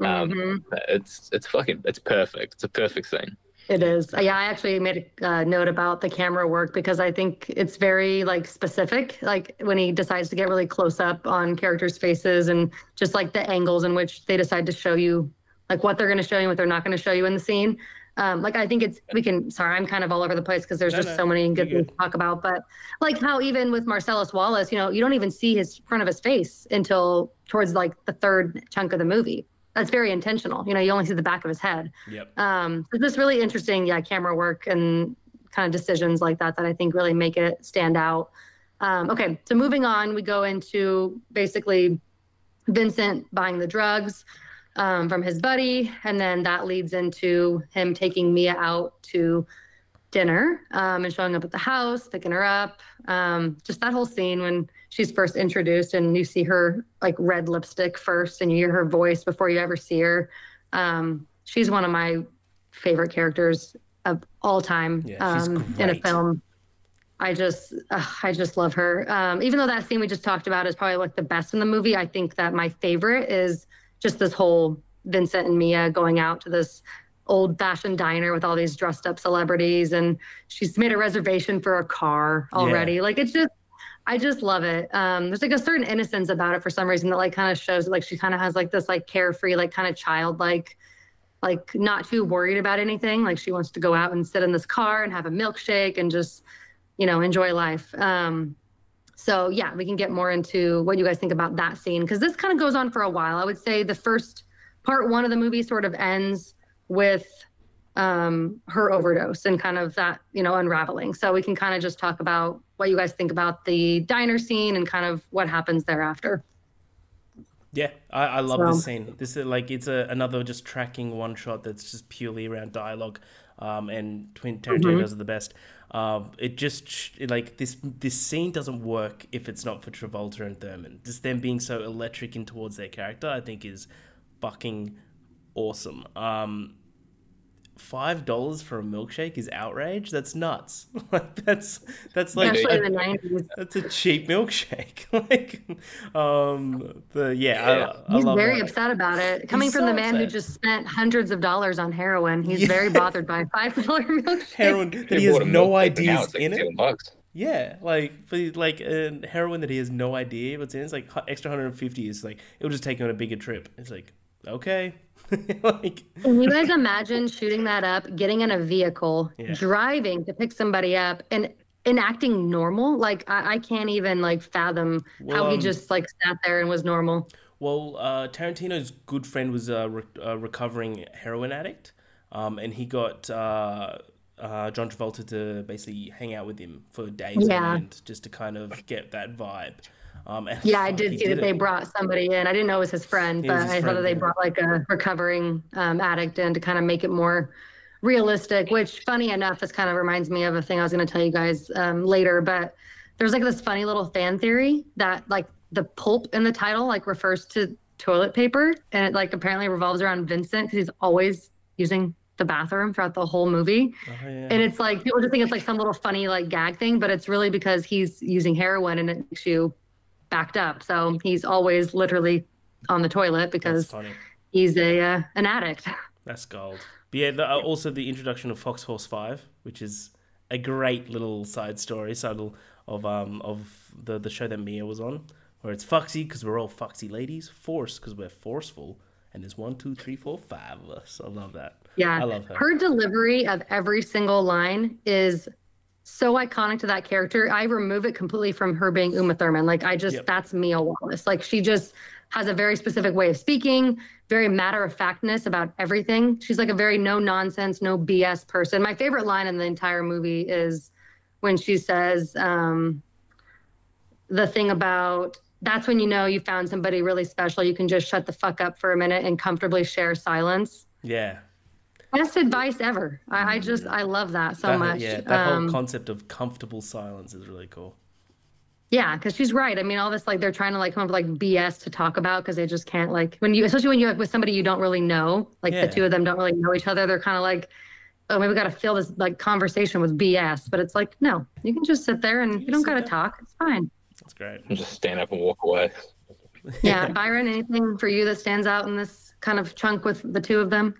Um, Mhm. It's it's fucking it's perfect. It's a perfect scene. It is. Uh, Yeah, I actually made a uh, note about the camera work because I think it's very like specific. Like when he decides to get really close up on characters' faces and just like the angles in which they decide to show you like what they're going to show you, what they're not going to show you in the scene. Um, like I think it's we can. Sorry, I'm kind of all over the place because there's No, just no, so many good you're things to talk about. But like how even with Marcellus Wallace, you know, you don't even see his front of his face until towards like the third chunk of the movie. That's very intentional. You know, you only see the back of his head. Yep. Um, so just really interesting, yeah, camera work and kind of decisions like that that I think really make it stand out. Um, okay, so moving on, we go into basically Vincent buying the drugs um, from his buddy, and then that leads into him taking Mia out to dinner um, and showing up at the house, picking her up. Um, just that whole scene when she's first introduced and you see her like red lipstick first, and you hear her voice before you ever see her. Um, she's one of my favorite characters of all time Yeah, um, in a film. I just, uh, I just love her. Um, even though that scene we just talked about is probably like the best in the movie, I think that my favorite is just this whole Vincent and Mia going out to this old-fashioned diner with all these dressed-up celebrities, and she's made a reservation for a car already. Like it's just, I just love it. Um, there's like a certain innocence about it for some reason that like kind of shows like she kind of has like this like carefree, like kind of childlike like not too worried about anything. Like she wants to go out and sit in this car and have a milkshake and just, you know, enjoy life. Um, so yeah, we can get more into what you guys think about that scene because this kind of goes on for a while. I would say the first part one of the movie sort of ends with um, her overdose and kind of that, you know, unraveling. So we can kind of just talk about what you guys think about the diner scene and kind of what happens thereafter. Yeah, I, I love So- this scene. This is like it's a, another just tracking one shot that's just purely around dialogue, um, and Quentin Tarantino Mm-hmm. does it the best. Um, it just it, like this this scene doesn't work if it's not for Travolta and Thurman. Just them being so electric in towards their character, I think is fucking awesome. Um, five dollars for a milkshake is outrage. That's nuts. like that's that's like a- in the 90s. that's a cheap milkshake. like, um, the yeah, Yeah. I, I He's love very that. upset about it. Coming He's from so the man who just spent hundreds of dollars on heroin, he's Yeah. very bothered by a five dollar milkshake. Heroin that They he has no milkshake, but now ideas it's like in it. bucks. Yeah, like for like uh, heroin that he has no idea what's in. It's like extra hundred and fifty. Is like it'll just take him on a bigger trip. It's like okay, like Can you guys imagine shooting that up, getting in a vehicle, Yeah. driving to pick somebody up, and enacting normal? Like I, I can't even like fathom Well, how he um, just like sat there and was normal. Well, uh, Tarantino's good friend was a re- a recovering heroin addict, um, and he got uh, uh, John Travolta to basically hang out with him for days Yeah. on end, just to kind of get that vibe. Um, Yeah, I did see that it. they brought somebody in. I didn't know it was his friend, It but his I thought friend, that they yeah. brought like a recovering um, addict in to kind of make it more realistic. Which, funny enough, this kind of reminds me of a thing I was going to tell you guys um, later. But there's like this funny little fan theory that like the pulp in the title like refers to toilet paper, and it like apparently revolves around Vincent because he's always using the bathroom throughout the whole movie. Oh, yeah. And it's like people just think it's like some little funny like gag thing, but it's really because he's using heroin and it makes you backed up. So he's always literally on the toilet because he's a uh, an addict. That's gold. But yeah, the, uh, also the introduction of Fox Force Five, which is a great little side story, subtle of um of the the show that Mia was on, where it's Foxy because we're all Foxy ladies, Force because we're forceful, and there's one, two, three, four, five of us. I love that. Yeah. I love her. Her delivery of every single line is so iconic to that character. I remove it completely from her being Uma Thurman. Like I just Yep. that's Mia Wallace. Like she just has a very specific way of speaking, very matter of factness about everything. She's like a very no nonsense, no BS person. My favorite line in the entire movie is when she says um, the thing about that's when you know you found somebody really special. You can just shut the fuck up for a minute and comfortably share silence. Yeah. Best advice ever. I, I just I love that so That- much. Yeah, that um, whole concept of comfortable silence is really cool. yeah, because she's right. I mean, all this like they're trying to like come up with like BS to talk about because they just can't like when you especially when you're like with somebody you don't really know, like Yeah. the two of them don't really know each other. They're kind of like, oh, maybe we got to fill this like conversation with BS. But it's like no, you can just sit there and you, can don't got to there. talk. It's fine. That's great. And just stand up and walk away. Yeah, Byron, anything for you that stands out in this kind of chunk with the two of them?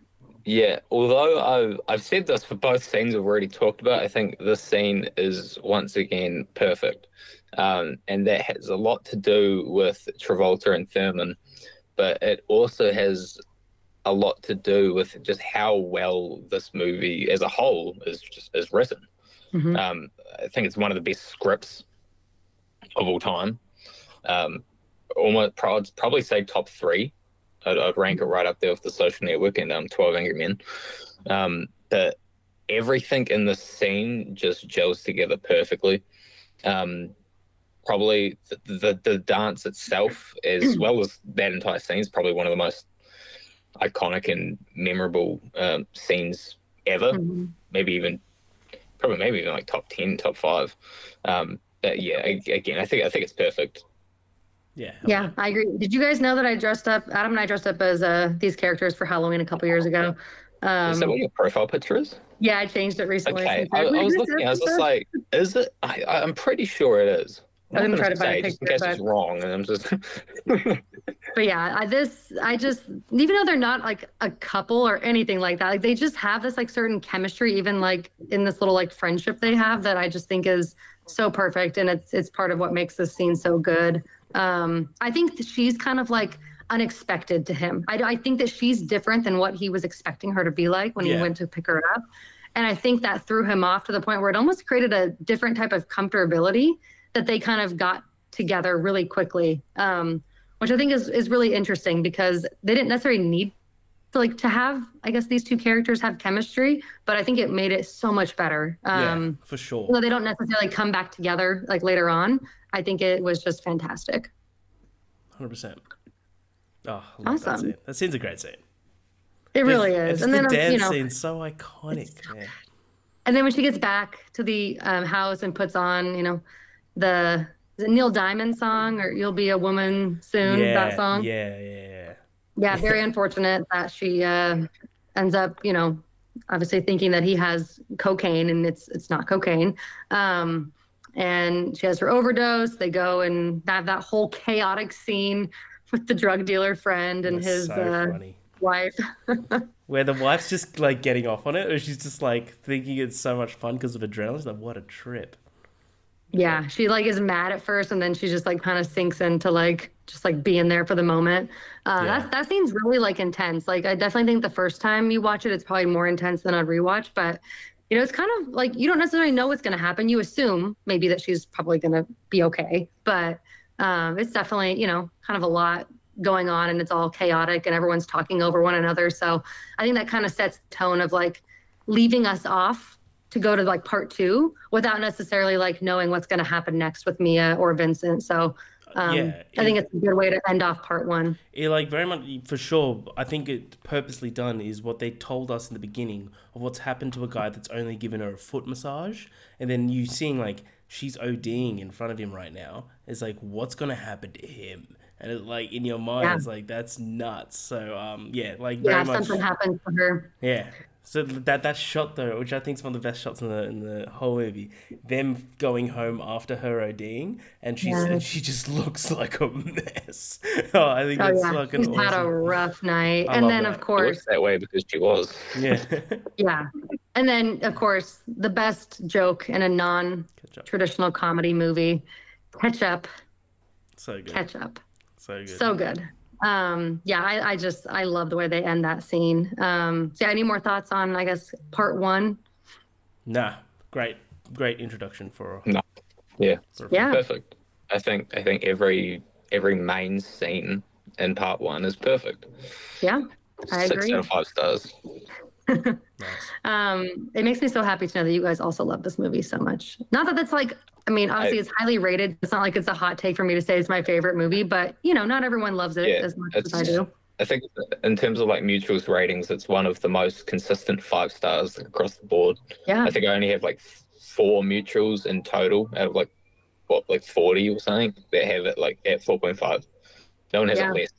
Yeah, although I've, I've said this for both scenes we've already talked about, I think this scene is once again perfect. Um, and that has a lot to do with Travolta and Thurman, but it also has a lot to do with just how well this movie as a whole is just is written. Mhm. Um, I think it's one of the best scripts of all time. Um, almost I'd probably say top three. I'd, I'd rank it right up there with the Social Network and um, Twelve Angry Men. Um, but everything in the scene just gels together perfectly. Um, probably the, the the dance itself, as well as that entire scene, is probably one of the most iconic and memorable um, scenes ever Mhm. maybe even probably maybe even like top 10 top 5 um but yeah again i think i think it's perfect Yeah. Yeah, I agree. Did you guys know that I dressed up? Adam and I dressed up as uh, these characters for Halloween a couple years ago. Um, is that what your profile picture is yeah, I changed it recently. okay I, I was this looking i was just like is it I, I- i'm pretty sure it is I didn't I'm not try to gonna find a say, just in picture, case it's wrong and i'm just but yeah, I, this I just even though they're not like a couple or anything like that, like they just have this like certain chemistry, even like in this little like friendship they have that I just think is so perfect, and it's it's part of what makes this scene so good. Um, I think she's kind of like unexpected to him. I, I think that she's different than what he was expecting her to be like when Yeah. he went to pick her up. And I think that threw him off to the point where it almost created a different type of comfortability that they kind of got together really quickly. Um, which I think is is really interesting because they didn't necessarily need to like to have I guess these two characters have chemistry, but I think it made it so much better. Um yeah, for sure. though they don't necessarily come back together like later on, I think it was just fantastic. Hundred percent. Oh, I love that Awesome. scene. That scene's a great scene. It really And is. And then the um, dance you know, scene's so iconic. man. and then when she gets back to the um, house and puts on, you know, the is it Neil Diamond song or "You'll Be a Woman Soon" yeah, that song. Yeah, yeah, yeah. yeah very unfortunate that she uh, ends up you know obviously thinking that he has cocaine and it's it's not cocaine um, and she has her overdose they go and have that whole chaotic scene with the drug dealer friend and That's his so uh, wife Where the wife's just like getting off on it, or she's just like thinking it's so much fun because of adrenaline. She's like, what a trip. yeah she like is mad at first and then she just like kind of sinks into like just like being there for the moment uh Yeah. that, that scene's really like intense like i definitely think the first time you watch it it's probably more intense than on rewatch but you know it's kind of like you don't necessarily know what's going to happen you assume maybe that she's probably going to be okay but um it's definitely you know kind of a lot going on and it's all chaotic and everyone's talking over one another so i think that kind of sets the tone of like leaving us off to go to like part two without necessarily like knowing what's going to happen next with Mia or Vincent. So um, Yeah, I think it- it's a good way to end off part one. It like very much for sure. I think it purposely done is what they told us in the beginning of what's happened to a guy that's only given her a foot massage, and then you seeing like she's ODing in front of him right now. It's like what's gonna happen to him, and it, like in your mind, Yeah. it's like that's nuts. So um yeah, like Yeah, very much something happened to her. yeah. So that that shot though, which I think is one of the best shots in the in the whole movie, them going home after her ODing, and she's Yeah. and she just looks like a mess. oh, I think Oh that's yeah, fucking she's had a rough night, I and then that. of course, that way because she was Yeah. yeah, and then of course the best joke in a non-traditional comedy movie, ketchup, So good. ketchup, So good. so good. Um, yeah, I, I just I love the way they end that scene. Um, so yeah, any more thoughts on I guess part one? Nah, great, great introduction for. No. Yeah. for- Yeah. perfect i think i think every every main scene in part one is perfect Yeah, I six agree. out of five stars Nice. Um, it makes me so happy to know that you guys also love this movie so much. Not that that's like, I mean, obviously I- it's highly rated. It's not like it's a hot take for me to say it's my favorite movie, but you know, not everyone loves it Yeah, as much as I do. I think in terms of like mutuals ratings, it's one of the most consistent five stars across the board. Yeah, I think I only have like four mutuals in total out of like what like forty or something that have it like at four point five. No one has Yeah. it less.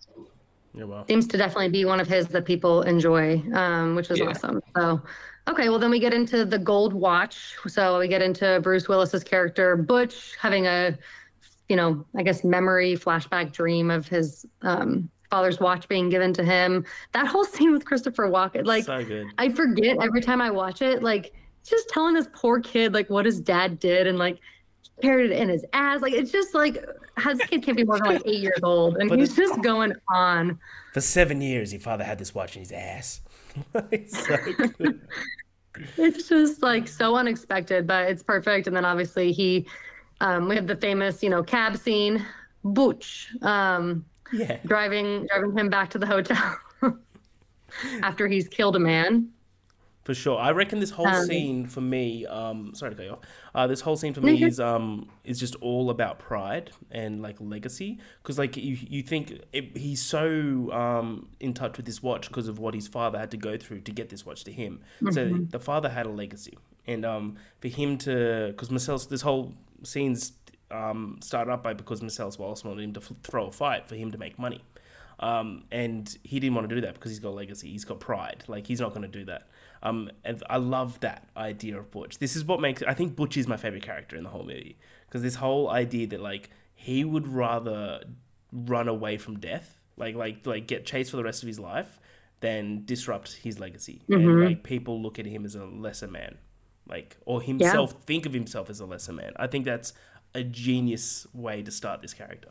Yeah, seems to definitely be one of his that people enjoy, um, which is Yeah. awesome. So, okay, well then we get into the Gold Watch. So we get into Bruce Willis's character Butch having a, you know, I guess memory flashback dream of his um, father's watch being given to him. That whole scene with Christopher Walken, like. so good. I forget every time I watch it, like just telling this poor kid like what his dad did and like carried it in his ass. Like it's just like how this kid can't be more than like eight years old, and But he's just going on. For seven years, your father had this watch in his ass. it's so. It's just like so unexpected, but it's perfect. And then obviously he, um, we have the famous, you know, cab scene, Butch, um, Yeah. driving driving him back to the hotel after he's killed a man. For sure. I reckon this whole Um, scene for me, um, sorry to cut you off. Uh, this whole scene for me is um is just all about pride and like legacy. Because like you you think it, he's so um in touch with this watch because of what his father had to go through to get this watch to him. So Mm-hmm. the father had a legacy, and um for him to because Marcellus this whole scene's um started up by because Marcellus Wallace wanted him to f- throw a fight for him to make money. Um, and he didn't want to do that because he's got legacy. He's got pride. Like he's not going to do that. Um, and I love that idea of Butch. This is what makes I think Butch is my favorite character in the whole movie because this whole idea that like he would rather run away from death, like like like get chased for the rest of his life, than disrupt his legacy. And like people look at him as a lesser man, like or himself think of himself as a lesser man. I think that's a genius way to start this character.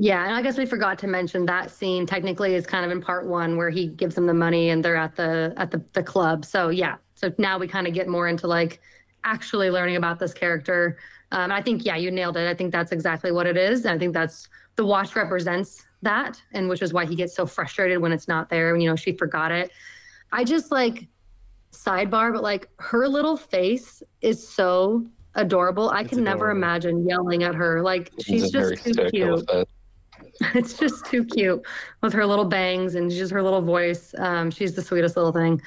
Yeah, and I guess we forgot to mention that scene technically is kind of in part one where he gives them the money and they're at the at the, the club. So yeah. So now we kind of get more into like actually learning about this character. Um, I think yeah, you nailed it. I think that's exactly what it is. And I think that's the watch represents that, and which is why he gets so frustrated when it's not there. And you know, she forgot it. I just like sidebar, but like her little face is so adorable. I It's can never imagine yelling at her. Like she's It's just too cute. it's just too cute with her little bangs and just her little voice. Um, she's the sweetest little thing.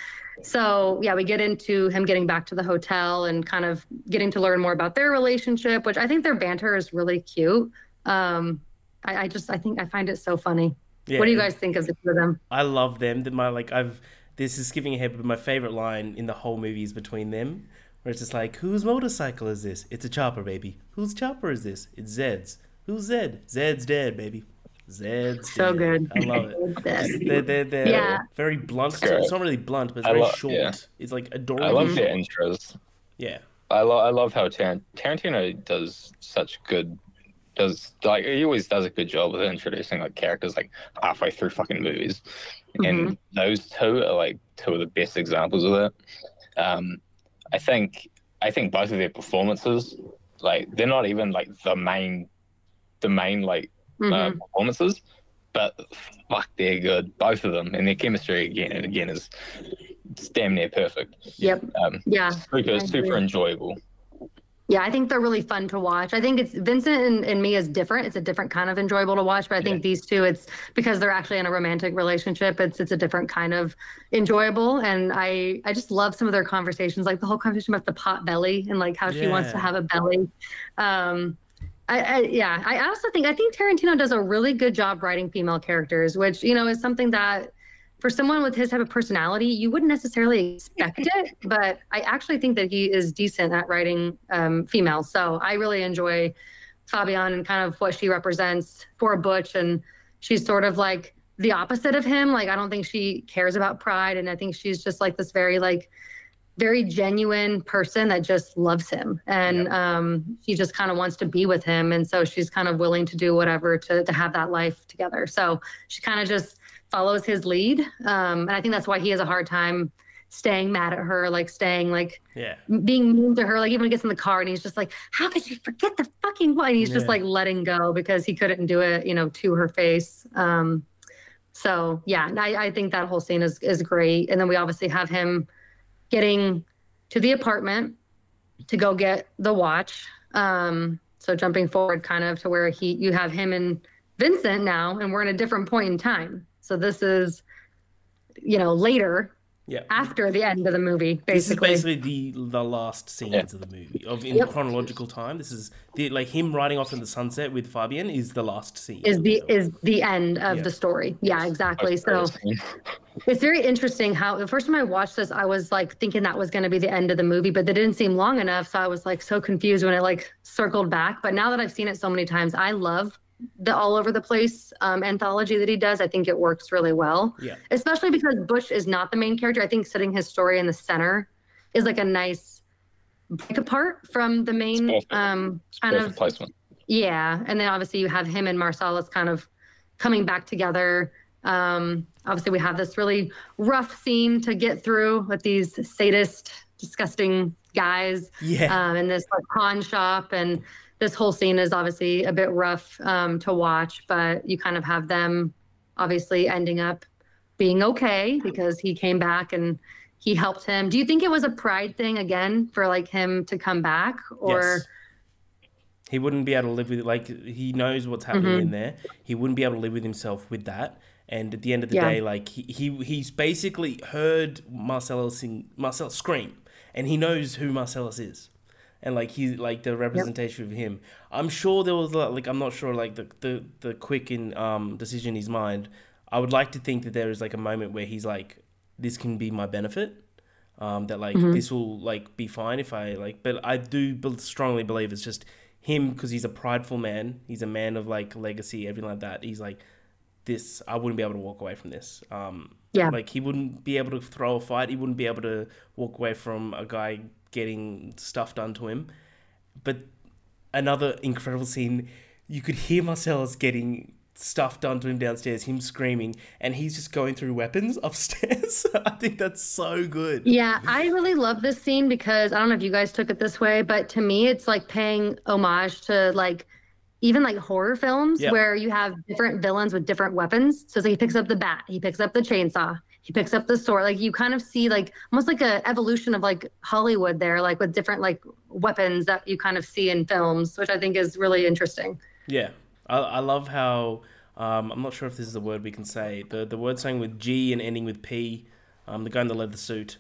So yeah, we get into him getting back to the hotel and kind of getting to learn more about their relationship, which I think their banter is really cute. Um, I, I just I think I find it so funny. Yeah, what do you guys think of the two of them? I love them. That my like I've this is skipping ahead, but my favorite line in the whole movie is between them, where it's just like, "Whose motorcycle is this? It's a chopper, baby. Whose chopper is this? It's Zed's. Who's Zed? Zed's dead, baby. Zed's So dead." good. I love it. They're they're, they're Yeah. very blunt. Sure. It's not really blunt, but it's I very lo- short. yeah. It's like adorable. I adorable. love their intros. Yeah, I, lo- I love how Tar- Tarantino does such good does like he always does a good job of introducing like characters like halfway through fucking movies, and those two are like two of the best examples of that. Um, I think I think both of their performances, like they're not even like the main, the main like uh, Mhm. performances, but fuck, they're good, both of them, and their chemistry again and again is it's damn near perfect. Yep. Um, Yeah. super super enjoyable. Yeah, I think they're really fun to watch. I think it's Vincent and, and me is different. It's a different kind of enjoyable to watch, but I think Yeah. these two, it's because they're actually in a romantic relationship. It's it's a different kind of enjoyable, and I I just love some of their conversations, like the whole conversation about the pot belly and like how she wants to have a belly. Um, I, I yeah, I also think I think Tarantino does a really good job writing female characters, which you know is something that for someone with his type of personality, you wouldn't necessarily expect it, but I actually think that he is decent at writing um, females. So I really enjoy Fabienne and kind of what she represents for Butch. And she's sort of like the opposite of him. Like, I don't think she cares about pride. And I think she's just like this very, like, very genuine person that just loves him. And um, she just kind of wants to be with him. And so she's kind of willing to do whatever to, to have that life together. So she kind of just follows his lead. Um, and i think that's why he has a hard time staying mad at her like staying like yeah. being mean to her. Like even when he gets in the car and he's just like how could you forget the fucking one he's just like letting go because he couldn't do it you know to her face. Um, so yeah I, I think that whole scene is is great. And then we obviously have him getting to the apartment to go get the watch. Um, so jumping forward kind of to where he you have him and vincent now and we're in a different point in time. So this is you know later Yeah. after the end of the movie basically. This is basically basically the the last scenes Yeah. of the movie of in Yep. chronological time. This is the like him riding off in the sunset with Fabienne is the last scene. is of the is the end of Yeah. the story yeah exactly so it's very interesting how the first time i watched this i was like thinking that was going to be the end of the movie but that didn't seem long enough so i was like so confused when it like circled back but now that i've seen it so many times i love the all over the place um, anthology that he does i think it works really well Yeah. especially because Butch is not the main character i think setting his story in the center is like a nice break apart from the main um kind of placement. yeah and then obviously you have him and marcellus kind of coming back together um obviously we have this really rough scene to get through with these sadist disgusting guys Yeah. um, in this like pawn shop and this whole scene is obviously a bit rough um, to watch but you kind of have them obviously ending up being okay because he came back and he helped him do you think it was a pride thing again for like him to come back or Yes. He wouldn't be able to live with it. Like he knows what's happening Mhm. in there. He wouldn't be able to live with himself with that. And at the end of the Yeah. day, like he, he he's basically heard Marcellus sing, Marcellus scream, and he knows who Marcellus is, and like he's like the representation of him. I'm sure there was like I'm not sure like the the the quick in um decision in his mind. I would like to think that there is like a moment where he's like, this can be my benefit um, that like Mm-hmm. this will like be fine if I like. But I do strongly believe it's just him because he's a prideful man. He's a man of like legacy, everything like that. He's like this. I wouldn't be able to walk away from this. Um, Yeah. like he wouldn't be able to throw a fight. He wouldn't be able to walk away from a guy getting stuff done to him. But another incredible scene, you could hear Marcellus getting stuff done to him downstairs, him screaming, and he's just going through weapons upstairs. I think that's so good. Yeah, I really love this scene because I don't know if you guys took it this way, but to me, it's like paying homage to like even like horror films Yeah. where you have different villains with different weapons. So like he picks up the bat, he picks up the chainsaw, he picks up the sword. Like you kind of see like almost like a evolution of like Hollywood there, like with different like weapons that you kind of see in films, which I think is really interesting. Yeah, I, I love how um, I'm not sure if this is a word we can say. The the word starting with G and ending with P. Um, the guy in the leather suit.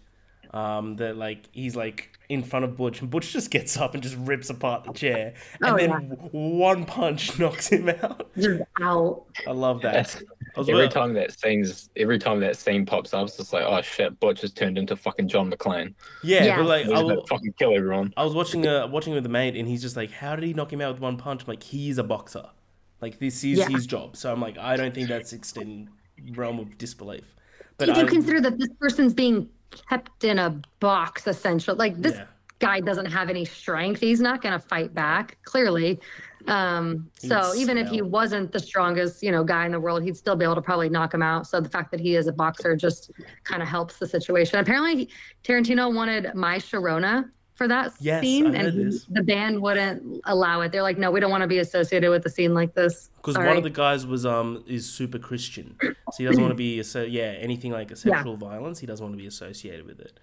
Um, that like he's like in front of Butch, and Butch just gets up and just rips apart the chair, and Oh, then yeah. one punch knocks him out. Just out. I love that. That's- I Every well- time that scene's every time that scene pops up, it's just like, oh shit, Butch has turned into fucking John McClane. yeah, Yeah. but like He's I, gonna fucking kill everyone. I was watching uh watching with a mate, and he's just like, "How did he knock him out with one punch?" I'm like, "He's a boxer. Like this is Yeah. his job." So I'm like, I don't think that's extending realm of disbelief. But you do I, consider that this person's being kept in a box essentially. Like this Yeah. guy doesn't have any strength. He's not going to fight back, clearly. Um, so even if he wasn't the strongest, you know, guy in the world, he'd still be able to probably knock him out. So the fact that he is a boxer just kind of helps the situation. Apparently, Tarantino wanted My Sharona for that Yes, scene, and this. the band wouldn't allow it. They're like, no, we don't want to be associated with a scene like this. because one of the guys was um is super Christian, so he doesn't want to be so yeah anything like a sexual violence. He doesn't want to be associated with it.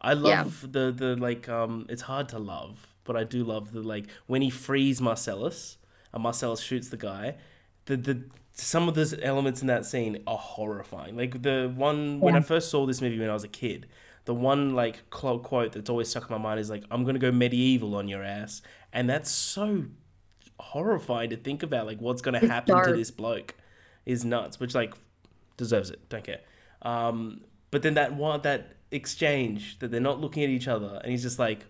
I love the the like um it's hard to love, but I do love the like when he frees Marcellus and Marcellus shoots the guy. The the some of those elements in that scene are horrifying. Like the one when I first saw this movie when I was a kid. The one like quote that's always stuck in my mind is like, "I'm gonna go medieval on your ass," and that's so horrifying to think about like what's going to It's happen to this bloke is nuts which like deserves it don't care. Um but then that one that exchange that they're not looking at each other and he's just like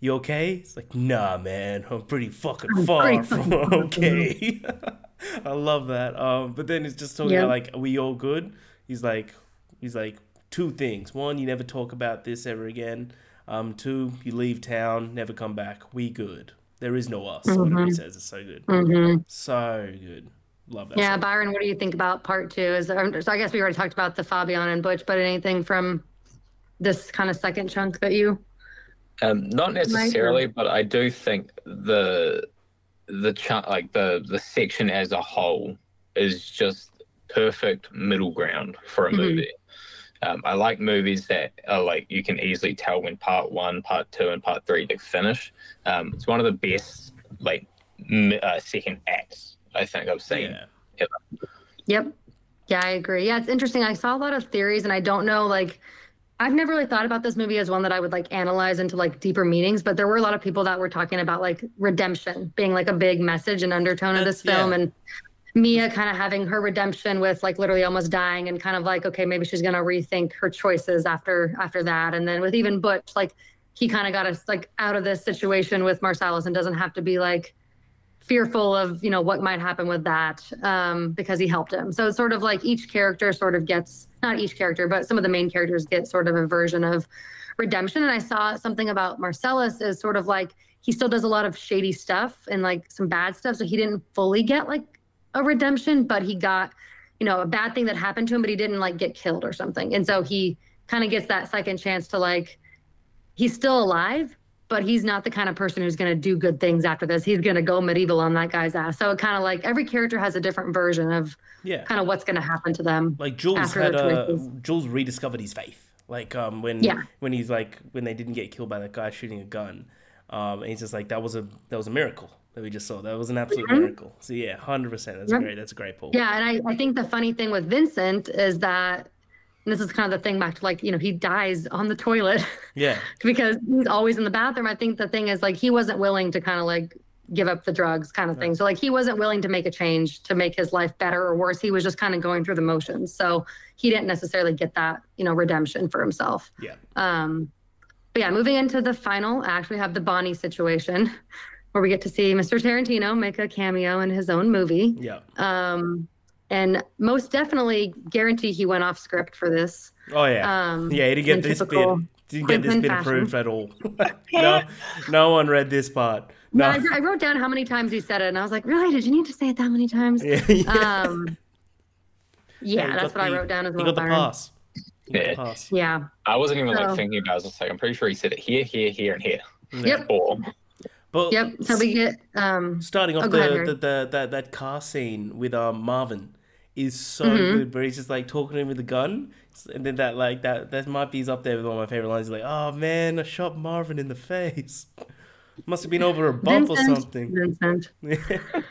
you okay? It's like nah man i'm pretty fucking I'm far pretty from fucking okay. i love that. Um but then it's just talking Yeah. about like are we all good? He's like he's like two things one you never talk about this ever again um two you leave town never come back we good there is no us or whatever he says it's so good Mhm. so good. Love that. Yeah, song. Byron, what do you think about part two? Is there, so I guess we already talked about the Fabienne and Butch, but anything from this kind of second chunk that you? Um, not necessarily, but I do think the the ch- like the the section as a whole is just perfect middle ground for a Mhm. movie. Um, I like movies that are like you can easily tell when part one, part two, and part three to finish. Um, it's one of the best like m- uh, second acts I think I've seen. Yeah. Yep. Yeah, I agree. Yeah, it's interesting. I saw a lot of theories, and I don't know, like, I've never really thought about this movie as one that I would like analyze into like deeper meanings, but there were a lot of people that were talking about like redemption being like a big message and undertone of this film, yeah. and Mia kind of having her redemption with like literally almost dying, and kind of like okay, maybe she's gonna rethink her choices after after that, and then with even Butch, like he kind of got us like out of this situation with Marcellus and doesn't have to be like fearful of you know what might happen with that um, because he helped him. So it's sort of like each character sort of gets not each character, but some of the main characters get sort of a version of redemption. And I saw something about Marcellus is sort of like he still does a lot of shady stuff and like some bad stuff. So he didn't fully get like a redemption, but he got you know a bad thing that happened to him, but he didn't like get killed or something. And so he kind of gets that second chance to like he's still alive but he's not the kind of person who's going to do good things after this. He's going to go medieval on that guy's ass. So it kind of like every character has a different version of yeah, kind of what's going to happen to them. like Jules had a. Jules rediscovered his faith. Like um when Yeah. when he's like when they didn't get killed by that guy shooting a gun, um and he's just like that was a that was a miracle that we just saw. That was an absolute miracle. So yeah, hundred percent. That's Mm-hmm. Yep. great. That's a great pull. Yeah, and I, I think the funny thing with Vincent is that and this is kind of the thing back to like you know he dies on the toilet Yeah. because he's always in the bathroom. I think the thing is like he wasn't willing to kind of like give up the drugs kind of thing. So like he wasn't willing to make a change to make his life better or worse. He was just kind of going through the motions. So he didn't necessarily get that, you know, redemption for himself. Yeah. Um but yeah, moving into the final act, we have the Bonnie situation where we get to see Mr. Tarantino make a cameo in his own movie. Yeah. Um and most definitely guarantee he went off script for this. Oh yeah. Um yeah, he didn't get this bit. Didn't get this bit fashion. approved at all. no, no one read this part. No, No. I, I wrote down how many times he said it, and I was like, "Really? Did you need to say it that many times?" Yeah, yeah. Um, yeah, he that's got what I wrote down as He well. got the Byron. pass. He got the Yeah. pass. Yeah. I wasn't even like So- thinking about it. I was just like, I'm pretty sure he said it here, here, here, and here. Yep. Or But Yep. So we get um, starting off Oh, go ahead, the, the, the that that car scene with um Marvin is so Mm-hmm. good, where he's just like talking to him with a gun, and then that like that that might be up there with one of my favorite lines. He's like, "Oh man, I shot Marvin in the face. Must have been over a bump or something." Vincent.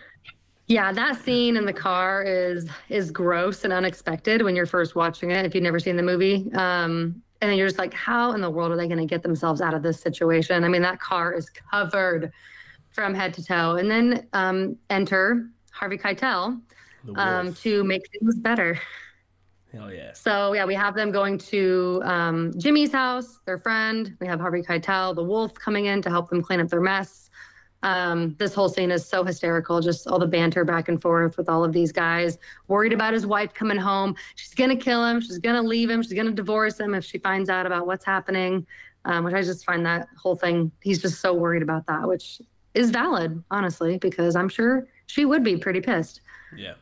Yeah, that scene in the car is is gross and unexpected when you're first watching it. If you've never seen the movie, um, and then you're just like, how in the world are they going to get themselves out of this situation? I mean, that car is covered from head to toe, and then um, enter Harvey Keitel um, to make things better. Hell yeah. So yeah, we have them going to um, Jimmy's house, their friend. We have Harvey Keitel, the wolf, coming in to help them clean up their mess. Um, this whole scene is so hysterical, just all the banter back and forth with all of these guys, worried about his wife coming home. She's gonna kill him. She's gonna leave him. She's gonna divorce him if she finds out about what's happening. Um, which I just find that whole thing. He's just so worried about that, which is valid, honestly, because I'm sure she would be pretty pissed. Yeah.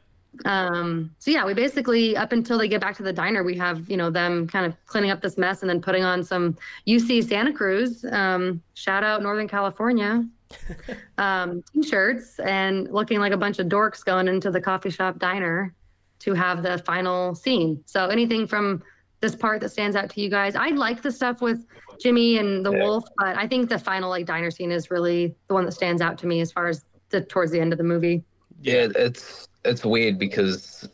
Um, so yeah, we basically up until they get back to the diner, we have you know them kind of cleaning up this mess and then putting on some UC Santa Cruz, um, shout out Northern California, um, t-shirts and looking like a bunch of dorks going into the coffee shop diner to have the final scene. So anything from this part that stands out to you guys? I like the stuff with Jimmy and the Yeah. wolf, but I think the final like diner scene is really the one that stands out to me as far as the towards the end of the movie. yeah, it's it's weird because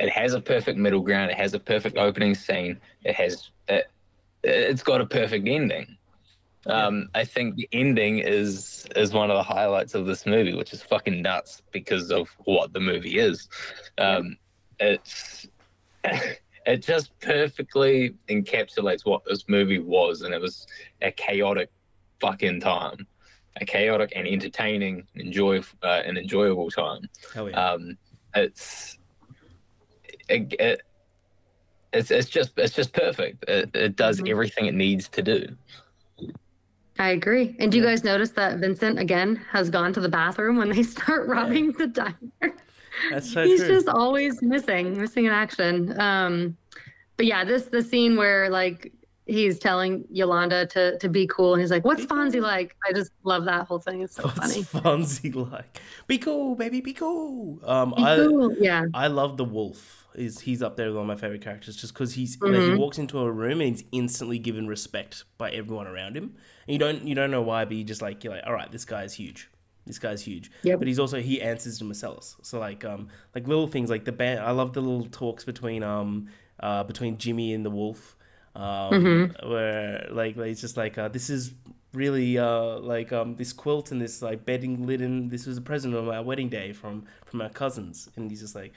it has a perfect middle ground. It has a perfect opening scene. It has it, it's got a perfect ending. Um, I think the ending is is one of the highlights of this movie, which is fucking nuts because of what the movie is. Um, it's it just perfectly encapsulates what this movie was, and it was a chaotic fucking time, a chaotic and entertaining, enjoy uh, an enjoyable time. Hell yeah. Um, it's it, it, it's it's just it's just perfect. It, it does Mhm. everything it needs to do. I agree. And do you guys notice that Vincent again has gone to the bathroom when they start robbing the diner? That's so He's true. just always missing, missing in action. Um, but yeah, this the scene where like he's telling Yolanda to to be cool, and he's like, "What's Fonzie like?" I just love that whole thing. It's so What's funny. Fonzie like? Be cool, baby, be cool. Um, Be I cool. Yeah, I love the wolf. Is he's up there with one of my favorite characters just because he's you know, he walks into a room and he's instantly given respect by everyone around him. And you don't you don't know why, but you just like you're like, all right, this guy's huge. This guy's huge. Yep. But he's also he answers to Marcellus. So like um like little things like the band. I love the little talks between um uh between Jimmy and the wolf. Um, Mhm. where like like, it's just like uh, this is really uh like um this quilt and this like bedding linen. This was a present on our wedding day from from our cousins, and he's just like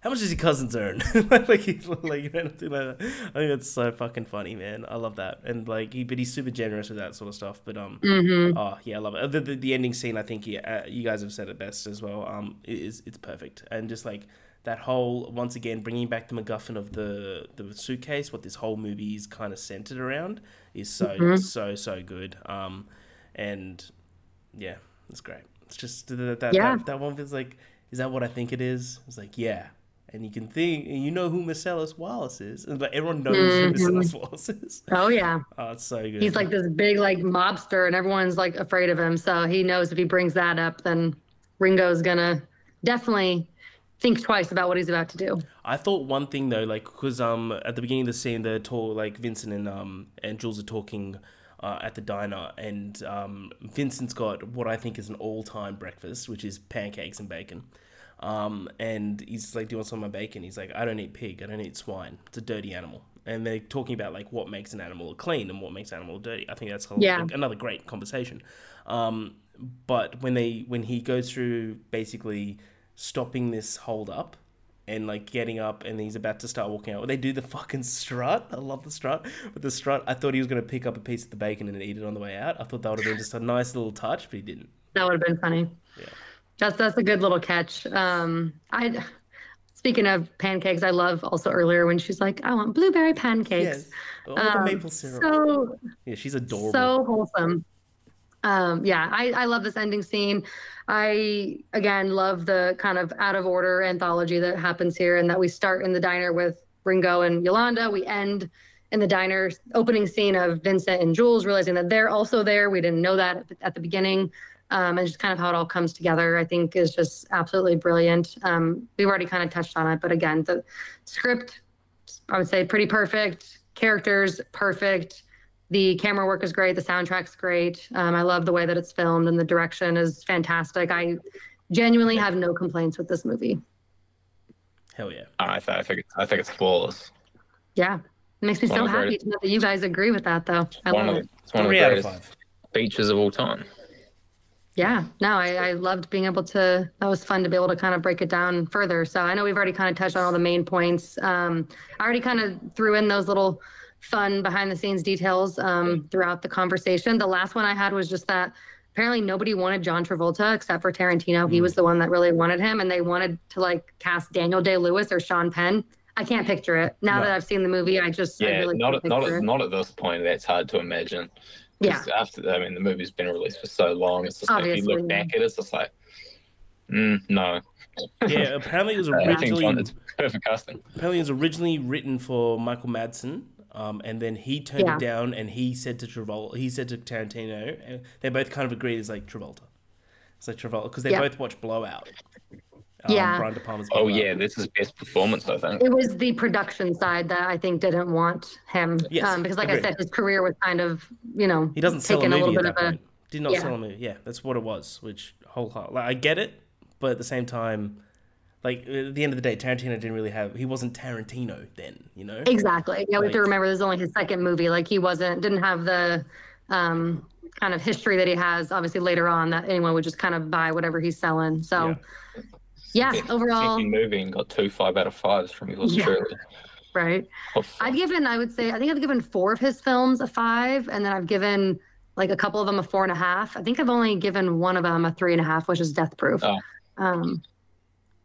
how much does your cousins earn? like, he's like, you know, like that. I think that's so fucking funny, man. I love that, and like, he, but he's super generous with that sort of stuff. But um, Mhm. oh yeah, I love it. The, the, the ending scene, I think, yeah, uh, you guys have said it best as well. Um, it is it's perfect, and just like that whole once again bringing back the MacGuffin of the the suitcase, what this whole movie is kind of centered around, is so Mhm. so so good. Um, and yeah, it's great. It's just that that, Yeah. that, that one feels like, is that what I think it is? It's like, yeah. And you can think, and you know who Marcellus Wallace is, and like everyone knows who Mhm. Marcellus Wallace is. Oh yeah. Oh, it's so good. He's like this big like mobster and everyone's like afraid of him. So he knows if he brings that up, then Ringo's gonna definitely think twice about what he's about to do. I thought one thing though, like because um at the beginning of the scene, the talk like Vincent and um and Jules are talking uh, at the diner, and um Vincent's got what I think is an all time breakfast, which is pancakes and bacon. Um, and he's like, "Do you want some of my bacon?" He's like, "I don't eat pig. I don't eat swine. It's a dirty animal." And they're talking about like what makes an animal clean and what makes an animal dirty. I think that's a- Yeah. another great conversation. Um, but when they when he goes through basically stopping this hold up and like getting up and he's about to start walking out. They do the fucking strut. I love the strut. But the strut, I thought he was going to pick up a piece of the bacon and eat it on the way out. I thought that would have been just a nice little touch, but he didn't. That would have been funny. Yeah. That's that's a good little catch. Um, I speaking of pancakes, I love also earlier when she's like, "I want blueberry pancakes." Yes. Oh, Um, the maple syrup. So yeah, she's adorable. so wholesome. Um, yeah, I, I love this ending scene. I again love the kind of out of order anthology that happens here, and that we start in the diner with Ringo and Yolanda. We end in the diner opening scene of Vincent and Jules realizing that they're also there. We didn't know that at the, at the beginning. Um, and just kind of how it all comes together, I think, is just absolutely brilliant. Um, we've already kind of touched on it, but again, the script, I would say, pretty perfect. Characters, perfect. The camera work is great. The soundtrack's great. Um, I love the way that it's filmed, and the direction is fantastic. I genuinely have no complaints with this movie. Hell yeah. I, th- I think I think it's flawless. Yeah, it makes me One so happy greatest- to know that you guys agree with that, though. I one love of it. it's one of the Three out of greatest five. features of all time. Yeah, no, I, I loved being able to. That was fun to be able to kind of break it down further. So I know we've already kind of touched on all the main points. Um, I already kind of threw in those little fun behind the scenes details um, throughout the conversation. The last one I had was just that apparently nobody wanted John Travolta except for Tarantino. He was the one that really wanted him, and they wanted to like cast Daniel Day Lewis or Sean Penn. I can't picture it now No. that I've seen the movie. I just I Yeah, really not can't at, not at, not at this point. That's hard to imagine. Yeah, After I mean, the movie's been released for so long. It's just like you look yeah. back at it, it's just like, mm, no. Yeah, apparently it was Uh, I think originally John, it's perfect casting. apparently it was originally written for Michael Madsen, um, and then he turned Yeah. it down, and he said to Travolta, he said to Tarantino, and they both kind of agreed. It's like Travolta, it's like Travolta because they Yeah. both watched Blowout. Um, Yeah. Brian De Palma's Oh yeah, this is best performance. I think. it was the production side that I think didn't want him. Yes, um, because, like agreed. I said, his career was kind of, you know, He doesn't sell a taken a movie little at bit that of a. point. Did not yeah. sell a movie. Yeah, that's what it was. Which wholehearted. Like I get it, but at the same time, like at the end of the day, Tarantino didn't really have. He wasn't Tarantino then. You know. Exactly. Yeah, we have to remember this is only his second movie. Like he wasn't, didn't have the um, kind of history that he has. Obviously, later on, that anyone would just kind of buy whatever he's selling. So, yeah, overall, Second movie and got two five out of fives from yours Yeah. truly. right. Oh, I've given, I would say, I think I've given four of his films a five, and then I've given like a couple of them a four and a half. I think I've only given one of them a three and a half, which is Death Proof. Oh. Um,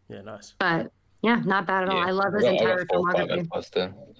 Yeah, nice. but yeah, not bad at all. yeah. I love his I got- I got entire four, five out filmography.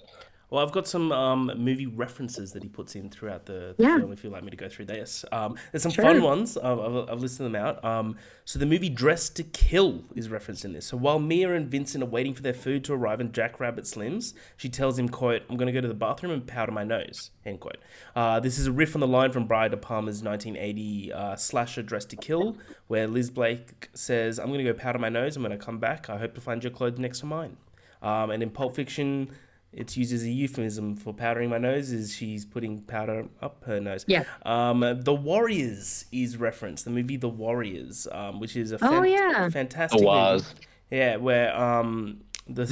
Of fives too. Well, I've got some um, movie references that he puts in throughout the, the Yeah. film. If you'd like me to go through this, um, there's some Sure. fun ones. I've, I've, I've listed them out. Um, so the movie Dressed to Kill is referenced in this. So while Mia and Vincent are waiting for their food to arrive in Jackrabbit Slims, she tells him, "quote I'm going to go to the bathroom and powder my nose." End quote. Uh, this is a riff on the line from Brian De Palma's 1980 uh, slasher Dressed to Kill, where Liz Blake says, "I'm going to go powder my nose, I'm going to come back, I hope to find your clothes next to mine." Um, and in Pulp Fiction, it's used as a euphemism for powdering my nose. Is she's putting powder up her nose? Yeah. Um, the Warriors is referenced. The movie The Warriors, um, which is a Oh, yeah. fantastic. The movie. Yeah, where um the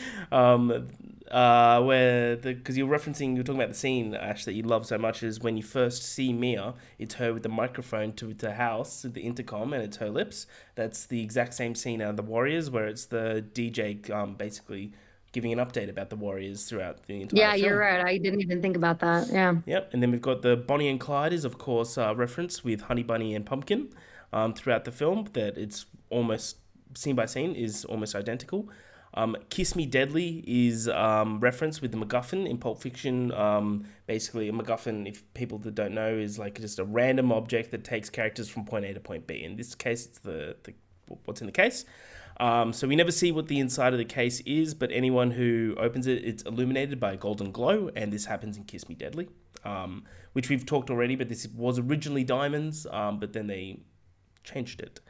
um uh, where the because you're referencing you're talking about the scene Ash that you love so much is when you first see Mia, it's her with the microphone to the house, the intercom, and it's her lips. That's the exact same scene out of the Warriors, where it's the DJ um, basically giving an update about the Warriors throughout the entire. Yeah, film. you're right. I didn't even think about that. Yeah. Yep, and then we've got the Bonnie and Clyde is of course uh, reference with Honey Bunny and Pumpkin um, throughout the film. That it's almost scene by scene is almost identical. Um, Kiss Me Deadly is um, reference with the MacGuffin in Pulp Fiction. Um, basically, a MacGuffin, if people that don't know, is like just a random object that takes characters from point A to point B. In this case, it's the, the what's in the case. Um, so we never see what the inside of the case is, but anyone who opens it, it's illuminated by a golden glow, and this happens in Kiss Me Deadly, um, which we've talked already. But this was originally diamonds, um, but then they changed it.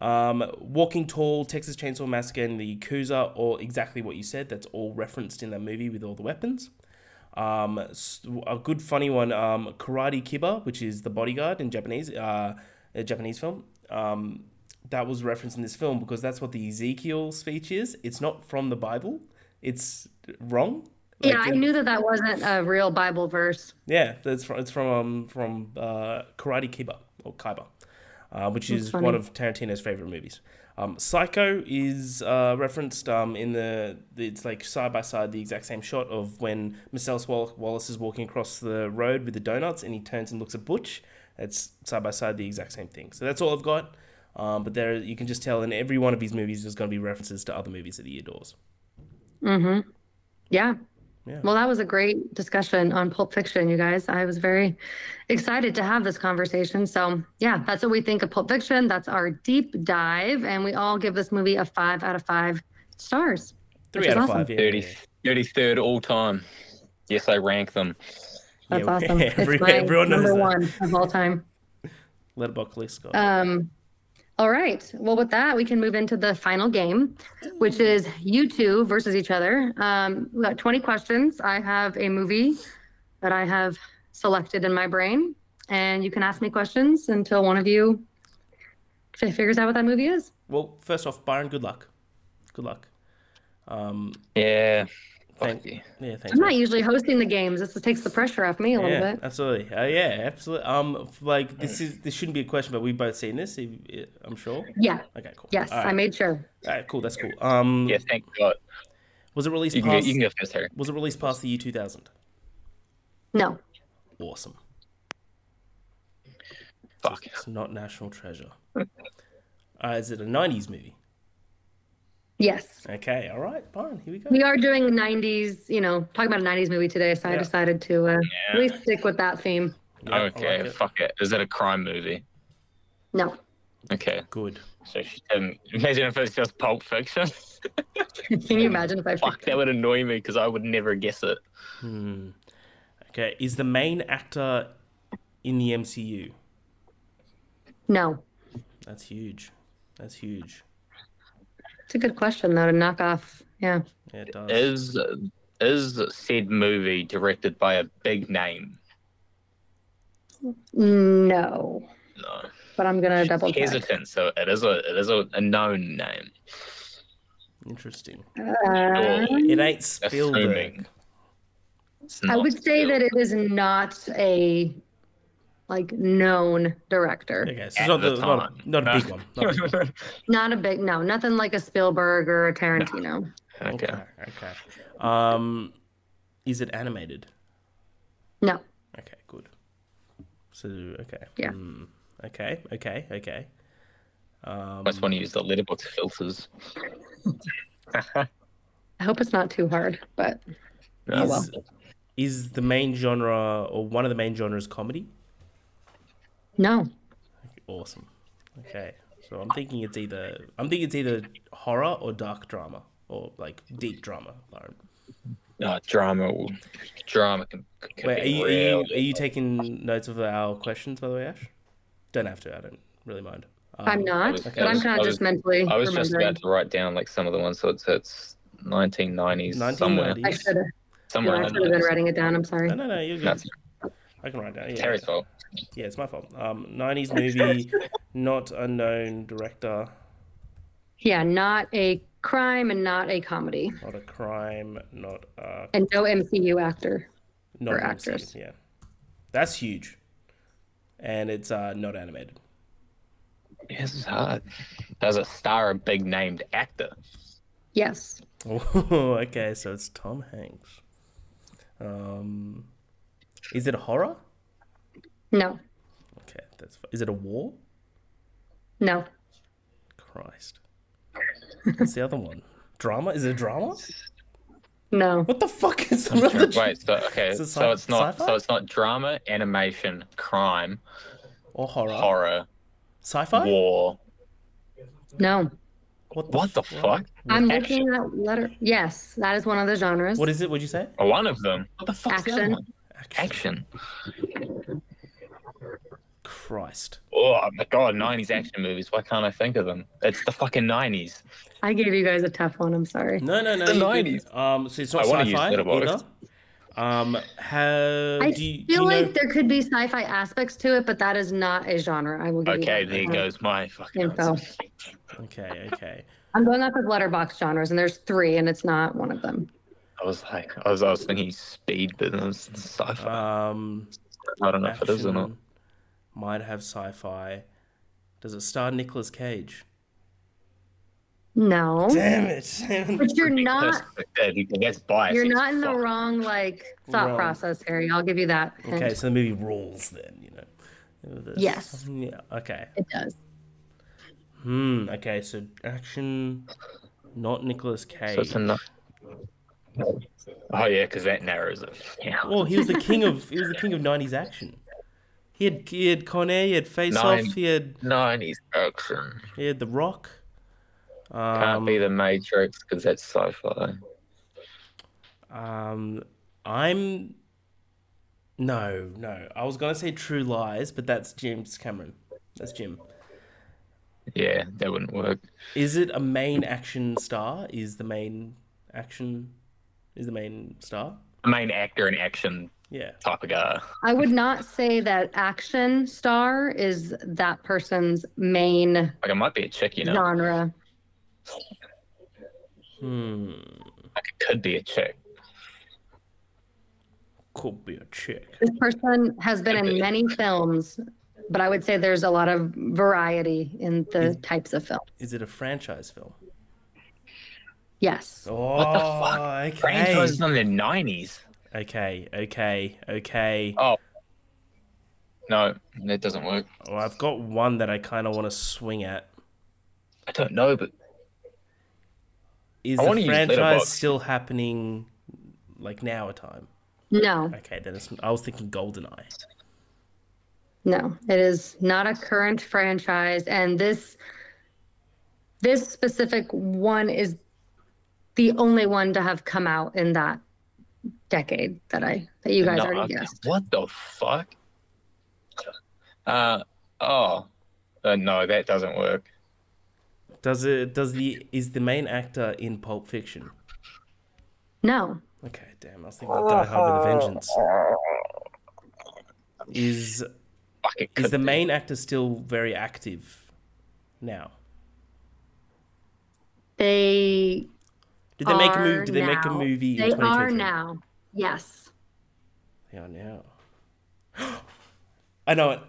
Um, Walking Tall, Texas Chainsaw Massacre, and the Yakuza, or exactly what you said. That's all referenced in that movie with all the weapons. Um, a good funny one, um, Karate Kiba, which is the bodyguard in Japanese, uh, a Japanese film. Um, that was referenced in this film because that's what the Ezekiel speech is. It's not from the Bible. It's wrong. Like, yeah, I uh, knew that that wasn't a real Bible verse. yeah, that's from it's from um, from uh, Karate Kiba or Kaiba, uh, which That's is funny. one of Tarantino's favorite movies. Um, Psycho is uh, referenced um, in the, the it's like side by side the exact same shot of when Marcellus Wallace is walking across the road with the donuts and he turns and looks at Butch. It's side by side the exact same thing. So that's all I've got. Um, but there you can just tell in every one of his movies there's going to be references to other movies that he adores. Mm-hmm. Yeah. Yeah. Well, that was a great discussion on Pulp Fiction, you guys. I was very excited to have this conversation. So, yeah, that's what we think of Pulp Fiction. That's our deep dive. And we all give this movie a five out of five stars. Three Which out is of awesome. five. Yeah, 30, 33rd all time. Yes, I rank them. That's Yeah, awesome. every- it's my everyone knows number that. one of all time. Letterboxd list, Scott. Um, all right. Well, with that, we can move into the final game, which is you two versus each other. Um, we got 20 questions. I have a movie that I have selected in my brain, and you can ask me questions until one of you figures out what that movie is. Well, first off, Byron, good luck. Good luck. Um, Yeah. Thank- you. yeah, thanks. I'm not usually hosting the games. This takes the pressure off me a little yeah, bit. absolutely. Uh, yeah, absolutely. Um, f- like this is this shouldn't be a question, but we've both seen this. i- I'm sure. Yeah. Okay, cool. Yes, All I made sure. All right, cool. That's cool. Um, Yeah, thank God. was it released You can, go, past? you can go first, Harry. Was it released past the year 2000? No. Awesome. Fuck. It's not National Treasure. Uh, is it a 90s movie? Yes. Okay, all right, fine. Here we go. We are doing 90s, you know, talking about a 90s movie today, so I decided to uh, Yeah. at least stick with that theme. Yeah, okay, like it. fuck it. Is it a crime movie? No. Okay. Good. So she didn't. Imagine if it's just Pulp Fiction. Can you imagine if I Fuck, that would annoy me because I would never guess it. Hmm. Okay, is the main actor in the MCU? No. That's huge. That's huge. It's a good question though to knock off. Yeah. Yeah, it does. Is is said movie directed by a big name? No. No. But I'm gonna double check. Hesitant. So it is a it is a, a known name. Interesting. Uh, It ain't Spielberg. Assuming. I would say that it is not a like known director. Okay, so it's not, the the, not, not a big one. Not a big one. Not a big no, nothing like a Spielberg or a Tarantino. okay. Okay, okay. Um, is it animated? No. Okay, good. So okay. Yeah. Hmm, okay, okay, okay. Um, I just want to use the Letterboxd filters. I hope it's not too hard, but Oh, well. is the main genre or one of the main genres comedy? No. Awesome. Okay, so I'm thinking it's either I'm thinking it's either horror or dark drama or like deep drama. Lauren. No, drama. Drama can. can Wait, are be you, are you are you taking notes of our questions by the way, Ash? Don't have to. I don't really mind. Um, I'm not, was- but I I'm kind I of was- just mentally I was just remembering. about to write down like some of the ones. So it's it's 1990s somewhere. I should have. Somewhere Yeah, I in should have been writing it down. I'm sorry. No, no, no. You're good. That's I can write down. Yeah, Terry's fault. Yeah, it's my fault. Um, 90s movie, not unknown director. Yeah, not a crime and not a comedy, Not a crime, not a and no MCU actor. not Or an MCU, actress. Yeah, that's huge, and it's uh, not animated. This is hard. Does it star a big named actor? Yes. Oh, okay, so it's Tom Hanks. Um, is it a horror? No. Okay, that's. fi- Is it a war? No. Christ. What's the other one? Drama? Is it a drama? No. What the fuck is another? Wait, so okay, Is it so sci- it's not sci-fi? so it's not drama, animation, crime, Or horror? horror, Sci-fi? war. No. What the, What the fuck? I'm Action. looking at letter. Yes, that is one of the genres. What is it? What'd you say? One of them. What the fuck's the other Action. one? Action. Action. Christ. Oh my god, nineties action movies. Why can't I think of them? It's the fucking nineties. I gave you guys a tough one. I'm sorry. No, no, no. The 90s. Um, so it's not I wanna use sci-fi Letterboxd. either. Um, have, I do you, feel you know? like there could be sci-fi aspects to it, but that is not a genre. I will give Okay, you that. there goes my fucking Info. answer. Okay, okay. I'm going off of Letterboxd genres, and there's three, and it's not one of them. I was like, I was, I was thinking speed, but it was sci-fi. Um, I don't know if it is or not. Action might have sci-fi. Does it star Nicolas Cage? No, Damn it! but you're not. That's, that's biased. You're not in the fuck. wrong like thought Wrong. process, Harry. I'll give you that. hint. okay, so the movie rules then. You know. There's- Yes. Yeah. Okay. it does. Hmm. Okay. So action, not Nicolas Cage. So it's enough. Oh yeah, because that narrows it. Yeah. Well, he was the king of he was the king of '90s action. He had he had Con Air, he had Face Nine. Off, he had Nineties action he had The Rock. can't Um, be the Matrix because that's sci-fi. um, I'm no, no. I was gonna say True Lies, but that's James Cameron. That's Jim. Yeah, that wouldn't work. Is it a main action star? Is the main action is the main star? A main actor in action Yeah. type of guy. I would not say that action star is that person's main Like it might be a chick, you know. genre. Hmm. Like it could be a chick. Could be a chick. This person has been in many films, but I would say there's a lot of variety in the Is- types of film. Is it a franchise film? Yes. Oh, What the fuck? okay. Franchises in the nineties. Okay, okay, okay. Oh. No, that doesn't work. Oh, I've got one that I kind of want to swing at. I don't know, but Is I the franchise still happening like now a time? No, Okay, then it's, I was thinking GoldenEye. no, it is not a current franchise, and this this specific one is the only one to have come out in that decade that I that you guys No, already okay. guessed. What the fuck? Uh oh. Uh, no, that doesn't work. Does it? Does the is the main actor in Pulp Fiction? No, Okay, damn. I was thinking of Die Hard with a Vengeance. Is Fuck, it is could the be. main actor still very active now? they Did they make a movie? Did they make a movie They in are now. Yes. They are now. I know it.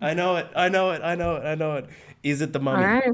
I know it. I know it. I know it. I know it. Is it the mummy? right.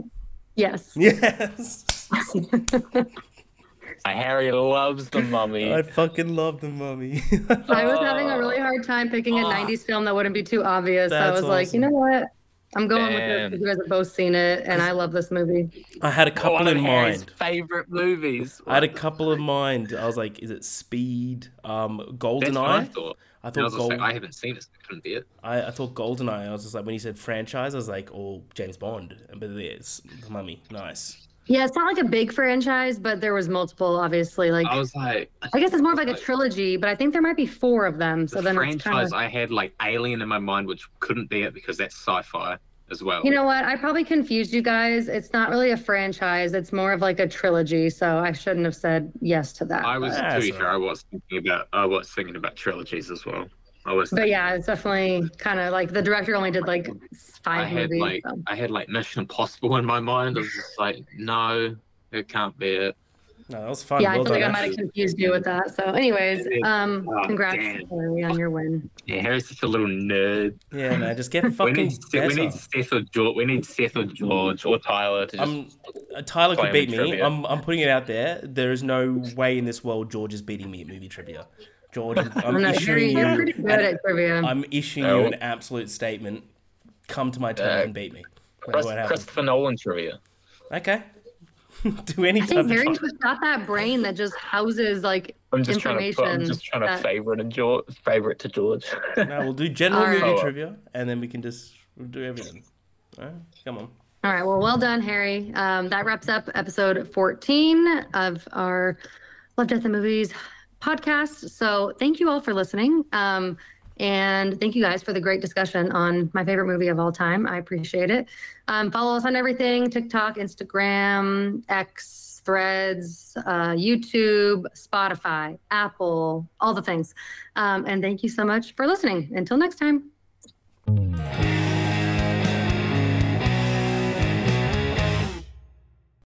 Yes. Yes. Harry loves the mummy. I fucking love the mummy. I was having a really hard time picking a ah. Oh. 90s film that wouldn't be too obvious. So I That's was like, you know what? I'm going with it because you guys have both seen it, and I love this movie. I had a One couple of in mind. favorite movies. I had a couple in mind. I was like, is it Speed? Um, That's what I thought. I And I thought was Gold. like, I haven't seen it, so it couldn't be it. I, I thought Goldeneye. I was just like, when he said franchise, I was like, oh, James Bond. But it's the Mummy. Nice. Yeah, it's not like a big franchise, but there was multiple, obviously. Like, I was like, I guess it's more of like a trilogy, but I think there might be four of them. So the then it's kind franchise, of. I had like Alien in my mind, which couldn't be it because that's sci-fi as well. You know what? I probably confused you guys. It's not really a franchise. It's more of like a trilogy. So I shouldn't have said yes to that. I was That's too all sure. I was thinking about, I was thinking about trilogies as well. I was. But yeah, it's definitely kind of like the director only did like five I had movies. like so. I had like Mission Impossible in my mind. I was just like, no, it can't be it. No, that was fun. Yeah, I well feel like I might have confused you with that. So, anyways, um, Oh, congrats damn. Harry, on your win. Yeah, Harry's such a little nerd. Yeah, man, just get We fucking need, Seth, we need Seth or George. We need Seth or George or Tyler to just. I'm, uh, Tyler could beat me. trivia. I'm, I'm putting it out there. There is no way in this world George is beating me at movie trivia. George, I'm, I I'm don't know, issuing you. you're pretty good an- at trivia. I'm issuing No. you an absolute statement. Come to my turf Uh, and beat me. Wait, Chris, what happened? Christopher Nolan trivia. Okay. Do any I think time. Harry's just got that brain that just houses like I'm just trying to put, I'm just trying to favorite a George, favorite to George. No, we'll do general All right. movie Oh, trivia, and then we can just we'll do everything. All right, come on. All right. Well, well done, Harry. Um, that wraps up episode 14 of our Love, Death, and Movies podcast. So thank you all for listening. Um, and thank you guys for the great discussion on my favorite movie of all time. I appreciate it. Um, follow us on everything TikTok, Instagram, X, Threads, uh, YouTube, Spotify, Apple, all the things. Um, and thank you so much for listening. Until next time.